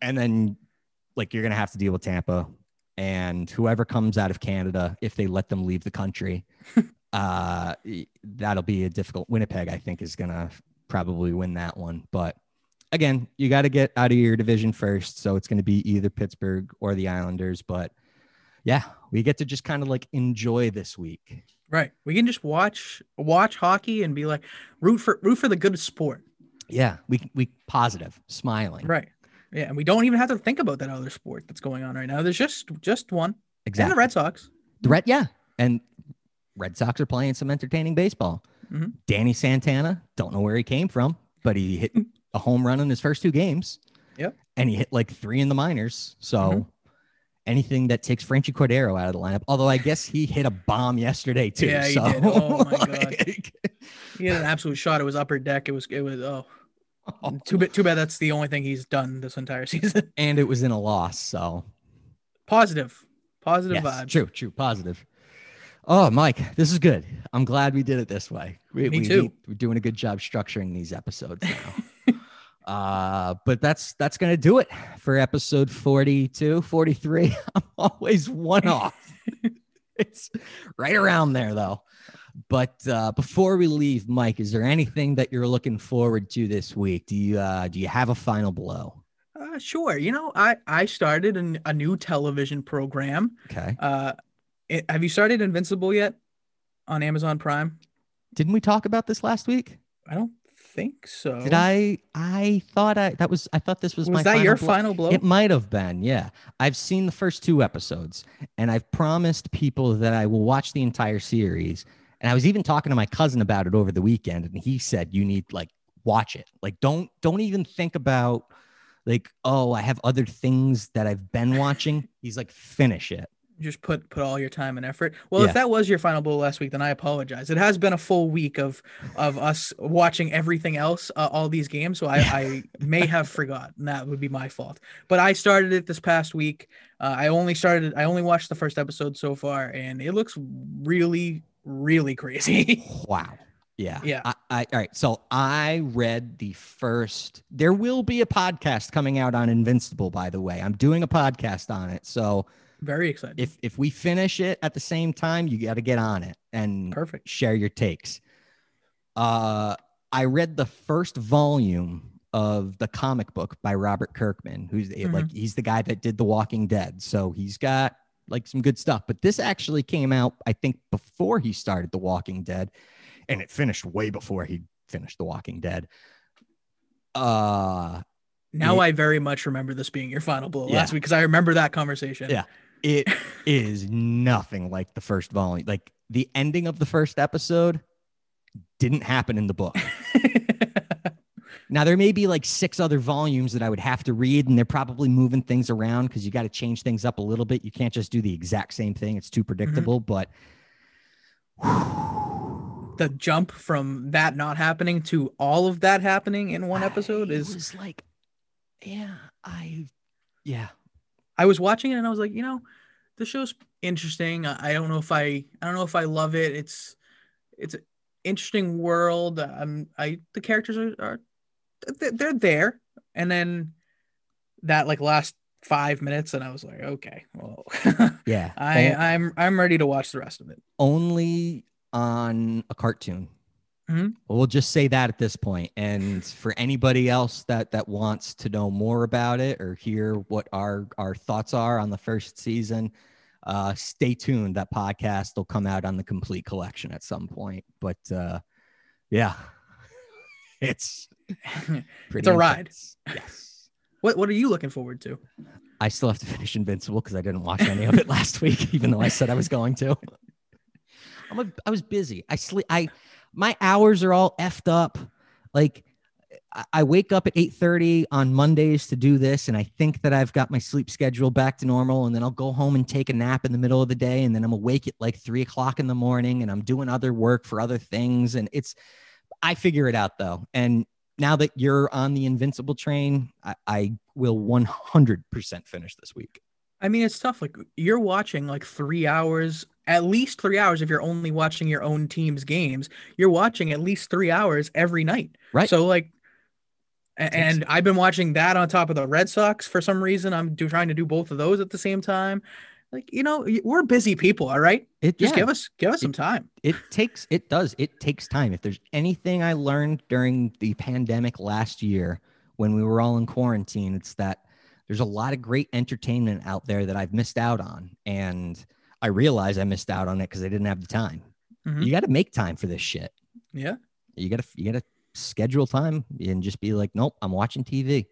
[SPEAKER 1] And then, like, you're gonna have to deal with Tampa and whoever comes out of Canada if they let them leave the country. (laughs) uh, that'll be a difficult. Winnipeg, I think, is gonna probably win that one. But again, you got to get out of your division first. So it's gonna be either Pittsburgh or the Islanders. But yeah, we get to just kind of like enjoy this week.
[SPEAKER 2] Right. We can just watch watch hockey and be like root for root for the good sport.
[SPEAKER 1] Yeah, we we positive, smiling.
[SPEAKER 2] Right. Yeah, and we don't even have to think about that other sport that's going on right now. There's just just one.
[SPEAKER 1] Exactly.
[SPEAKER 2] And the Red Sox.
[SPEAKER 1] The Red, yeah, and Red Sox are playing some entertaining baseball.
[SPEAKER 2] Mhm.
[SPEAKER 1] Danny Santana, don't know where he came from, but he hit (laughs) a home run in his first two games.
[SPEAKER 2] Yep.
[SPEAKER 1] and he hit like three in the minors. So.
[SPEAKER 2] Mhm.
[SPEAKER 1] Anything that takes Franchy Cordero out of the lineup, although I guess he hit a bomb yesterday too.
[SPEAKER 2] Yeah, he
[SPEAKER 1] so,
[SPEAKER 2] did. Oh, my (laughs) God. He had an absolute shot. It was upper deck. It was it was oh (laughs) too bad too bad that's the only thing he's done this entire (laughs) season.
[SPEAKER 1] and it was in a loss. So
[SPEAKER 2] Positive. Positive
[SPEAKER 1] Yes,
[SPEAKER 2] vibes.
[SPEAKER 1] True, true, positive. Oh, Mike, this is good. I'm glad we did it this way. We,
[SPEAKER 2] Me
[SPEAKER 1] we-
[SPEAKER 2] too.
[SPEAKER 1] We're doing a good job structuring these episodes now. Uh, but that's that's gonna do it for episode 42, 43. (laughs) I'm always one off. (laughs) it's right around there though. But uh, before we leave, Mike, is there anything that you're looking forward to this week? Do you uh, do you have a final blow?
[SPEAKER 2] Uh, sure. You know, I I started an, a new television program.
[SPEAKER 1] Okay.
[SPEAKER 2] Uh, it, have you started Invincible yet on Amazon Prime?
[SPEAKER 1] Didn't we talk about this last week?
[SPEAKER 2] I don't think so.
[SPEAKER 1] Did I? I thought I that was I thought this was,
[SPEAKER 2] Was
[SPEAKER 1] my
[SPEAKER 2] that
[SPEAKER 1] final
[SPEAKER 2] your
[SPEAKER 1] blow.
[SPEAKER 2] final blow?
[SPEAKER 1] It might have been, yeah. I've seen the first two episodes, and I've promised people that I will watch the entire series. And I was even talking to my cousin about it over the weekend, and he said you need like watch it. Like don't don't even think about like oh I have other things that I've been watching. He's like finish it.
[SPEAKER 2] Just put put all your time and effort. Well,
[SPEAKER 1] Yeah.
[SPEAKER 2] if that was your final blow last week, then I apologize. It has been a full week of of us watching everything else, uh, all these games. So I, I may have forgotten. That would be my fault. But I started it this past week. Uh, I only started. I only watched the first episode so far, and it looks really, really crazy. (laughs)
[SPEAKER 1] Wow. Yeah.
[SPEAKER 2] Yeah.
[SPEAKER 1] I, I, all right. So I read the first. There will be a podcast coming out on Invincible, by the way. I'm doing a podcast on it. So
[SPEAKER 2] Very excited.
[SPEAKER 1] if if we finish it at the same time, you got to get on it and
[SPEAKER 2] Perfect.
[SPEAKER 1] share your takes. Uh, I read the first volume of the comic book by Robert Kirkman, who's the- like he's the guy that did The Walking Dead, so he's got like some good stuff. But this actually came out, I think, before he started The Walking Dead, and it finished way before he finished The Walking Dead. Uh
[SPEAKER 2] Now
[SPEAKER 1] it-
[SPEAKER 2] I very much remember this being your final blow
[SPEAKER 1] Yeah.
[SPEAKER 2] last week because I remember that conversation.
[SPEAKER 1] Yeah. It (laughs) is nothing like the first volume. Like the ending of the first episode didn't happen in the book. (laughs) Now there may be like six other volumes that I would have to read, and they're probably moving things around because you got to change things up a little bit. You can't just do the exact same thing; it's too mm-hmm. predictable. But (sighs)
[SPEAKER 2] the jump from that not happening to all of that happening in one episode
[SPEAKER 1] I
[SPEAKER 2] is
[SPEAKER 1] like, yeah, I, yeah,
[SPEAKER 2] I was watching it and I was like, you know, the show's interesting. I don't know if I I don't know if I love it. It's it's an interesting world. Um I the characters are, are they're- they're there. And then that like last five minutes, and I was like, okay, well, (laughs)
[SPEAKER 1] Yeah.
[SPEAKER 2] I I'm I'm ready to watch the rest of it.
[SPEAKER 1] only on a cartoon.
[SPEAKER 2] Mhm.
[SPEAKER 1] We'll just say that at this point. And for anybody else that that wants to know more about it or hear what our our thoughts are on the first season, uh, stay tuned. That podcast will come out on the complete collection at some point. But uh, yeah, (laughs) it's (laughs) pretty
[SPEAKER 2] a ride.
[SPEAKER 1] Yes.
[SPEAKER 2] What what are you looking forward to?
[SPEAKER 1] I still have to finish Invincible because I didn't watch any of it (laughs) last week, even though I said I was going to. I'm a, I was busy. I sleep. I my hours are all effed up. Like I- wake up at 8:30 on Mondays to do this, and I think that I've got my sleep schedule back to normal, and then I'll go home and take a nap in the middle of the day, and then I'm awake at like three o'clock in the morning, and I'm doing other work for other things, and it's I figure it out though, and now that you're on the invincible train, I, I will 100% finish this week.
[SPEAKER 2] I mean, it's tough. Like you're watching like three hours, at least three hours. If you're only watching your own team's games, you're watching at least three hours every night.
[SPEAKER 1] Right.
[SPEAKER 2] So like, and I've been watching that on top of the Red Sox for some reason. I'm do, trying to do both of those at the same time. Like you know, we're busy people. All right,
[SPEAKER 1] It
[SPEAKER 2] just
[SPEAKER 1] yeah,
[SPEAKER 2] give us give us some time.
[SPEAKER 1] it takes it does it takes time. If there's anything I learned during the pandemic last year when we were all in quarantine, it's that there's a lot of great entertainment out there that I've missed out on, and I realize I missed out on it because I didn't have the time.
[SPEAKER 2] Mhm.
[SPEAKER 1] You got to make time for this shit.
[SPEAKER 2] Yeah,
[SPEAKER 1] You got to you got to schedule time and just be like, nope, I'm watching TV.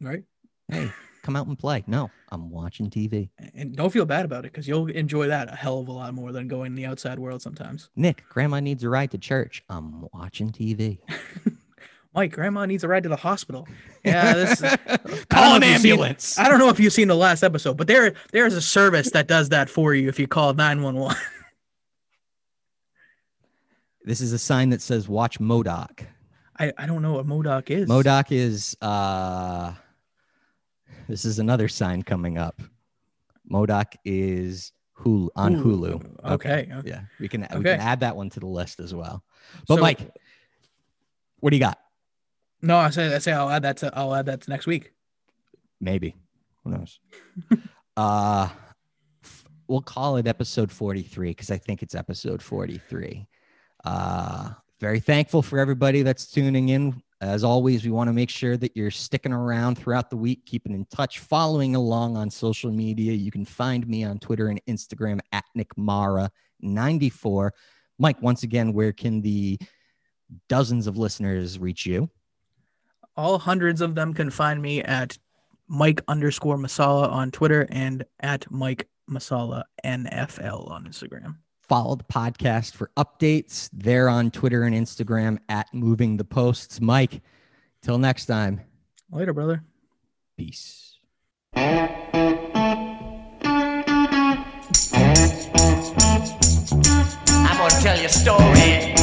[SPEAKER 2] right.
[SPEAKER 1] Hey, come out and play. No, I'm watching TV.
[SPEAKER 2] And don't feel bad about it because you'll enjoy that a hell of a lot more than going in the outside world sometimes.
[SPEAKER 1] Nick, grandma needs a ride to church. I'm watching TV. (laughs)
[SPEAKER 2] Mike, grandma needs a ride to the hospital. (laughs) Yeah, this. I don't
[SPEAKER 1] Call an
[SPEAKER 2] if you've seen-
[SPEAKER 1] ambulance.
[SPEAKER 2] I don't know if you've seen the last episode, but there there's a service that does that for you if you call 911. (laughs)
[SPEAKER 1] This is a sign that says watch Modoc.
[SPEAKER 2] I, I don't know what M.O.D.O.K. is.
[SPEAKER 1] M.O.D.O.K. is uh this is another sign coming up. M.O.D.O.K. is Hulu on
[SPEAKER 2] Hulu.
[SPEAKER 1] Hulu.
[SPEAKER 2] Okay, okay.
[SPEAKER 1] Yeah. We can we can add that one to the list as well. But
[SPEAKER 2] So-
[SPEAKER 1] Mike, what do you got?
[SPEAKER 2] No, I say I say I'll add that to I'll add that to next week.
[SPEAKER 1] Maybe. Who knows? (laughs) uh we'll call it episode 43 because I think it's episode 43. Uh very thankful for everybody that's tuning in. As always, we want to make sure that you're sticking around throughout the week, keeping in touch, following along on social media. You can find me on Twitter and Instagram at Nick Mara 94. Mike, once again, where can the dozens of listeners reach you?
[SPEAKER 2] All hundreds of them can find me at Mike underscore Masala on Twitter and at Mike Masala NFL on Instagram.
[SPEAKER 1] follow the podcast for updates there on Twitter and Instagram at Moving the Posts. Mike, till next time,
[SPEAKER 2] Later, brother.
[SPEAKER 1] peace.
[SPEAKER 5] I'm gonna tell you a story.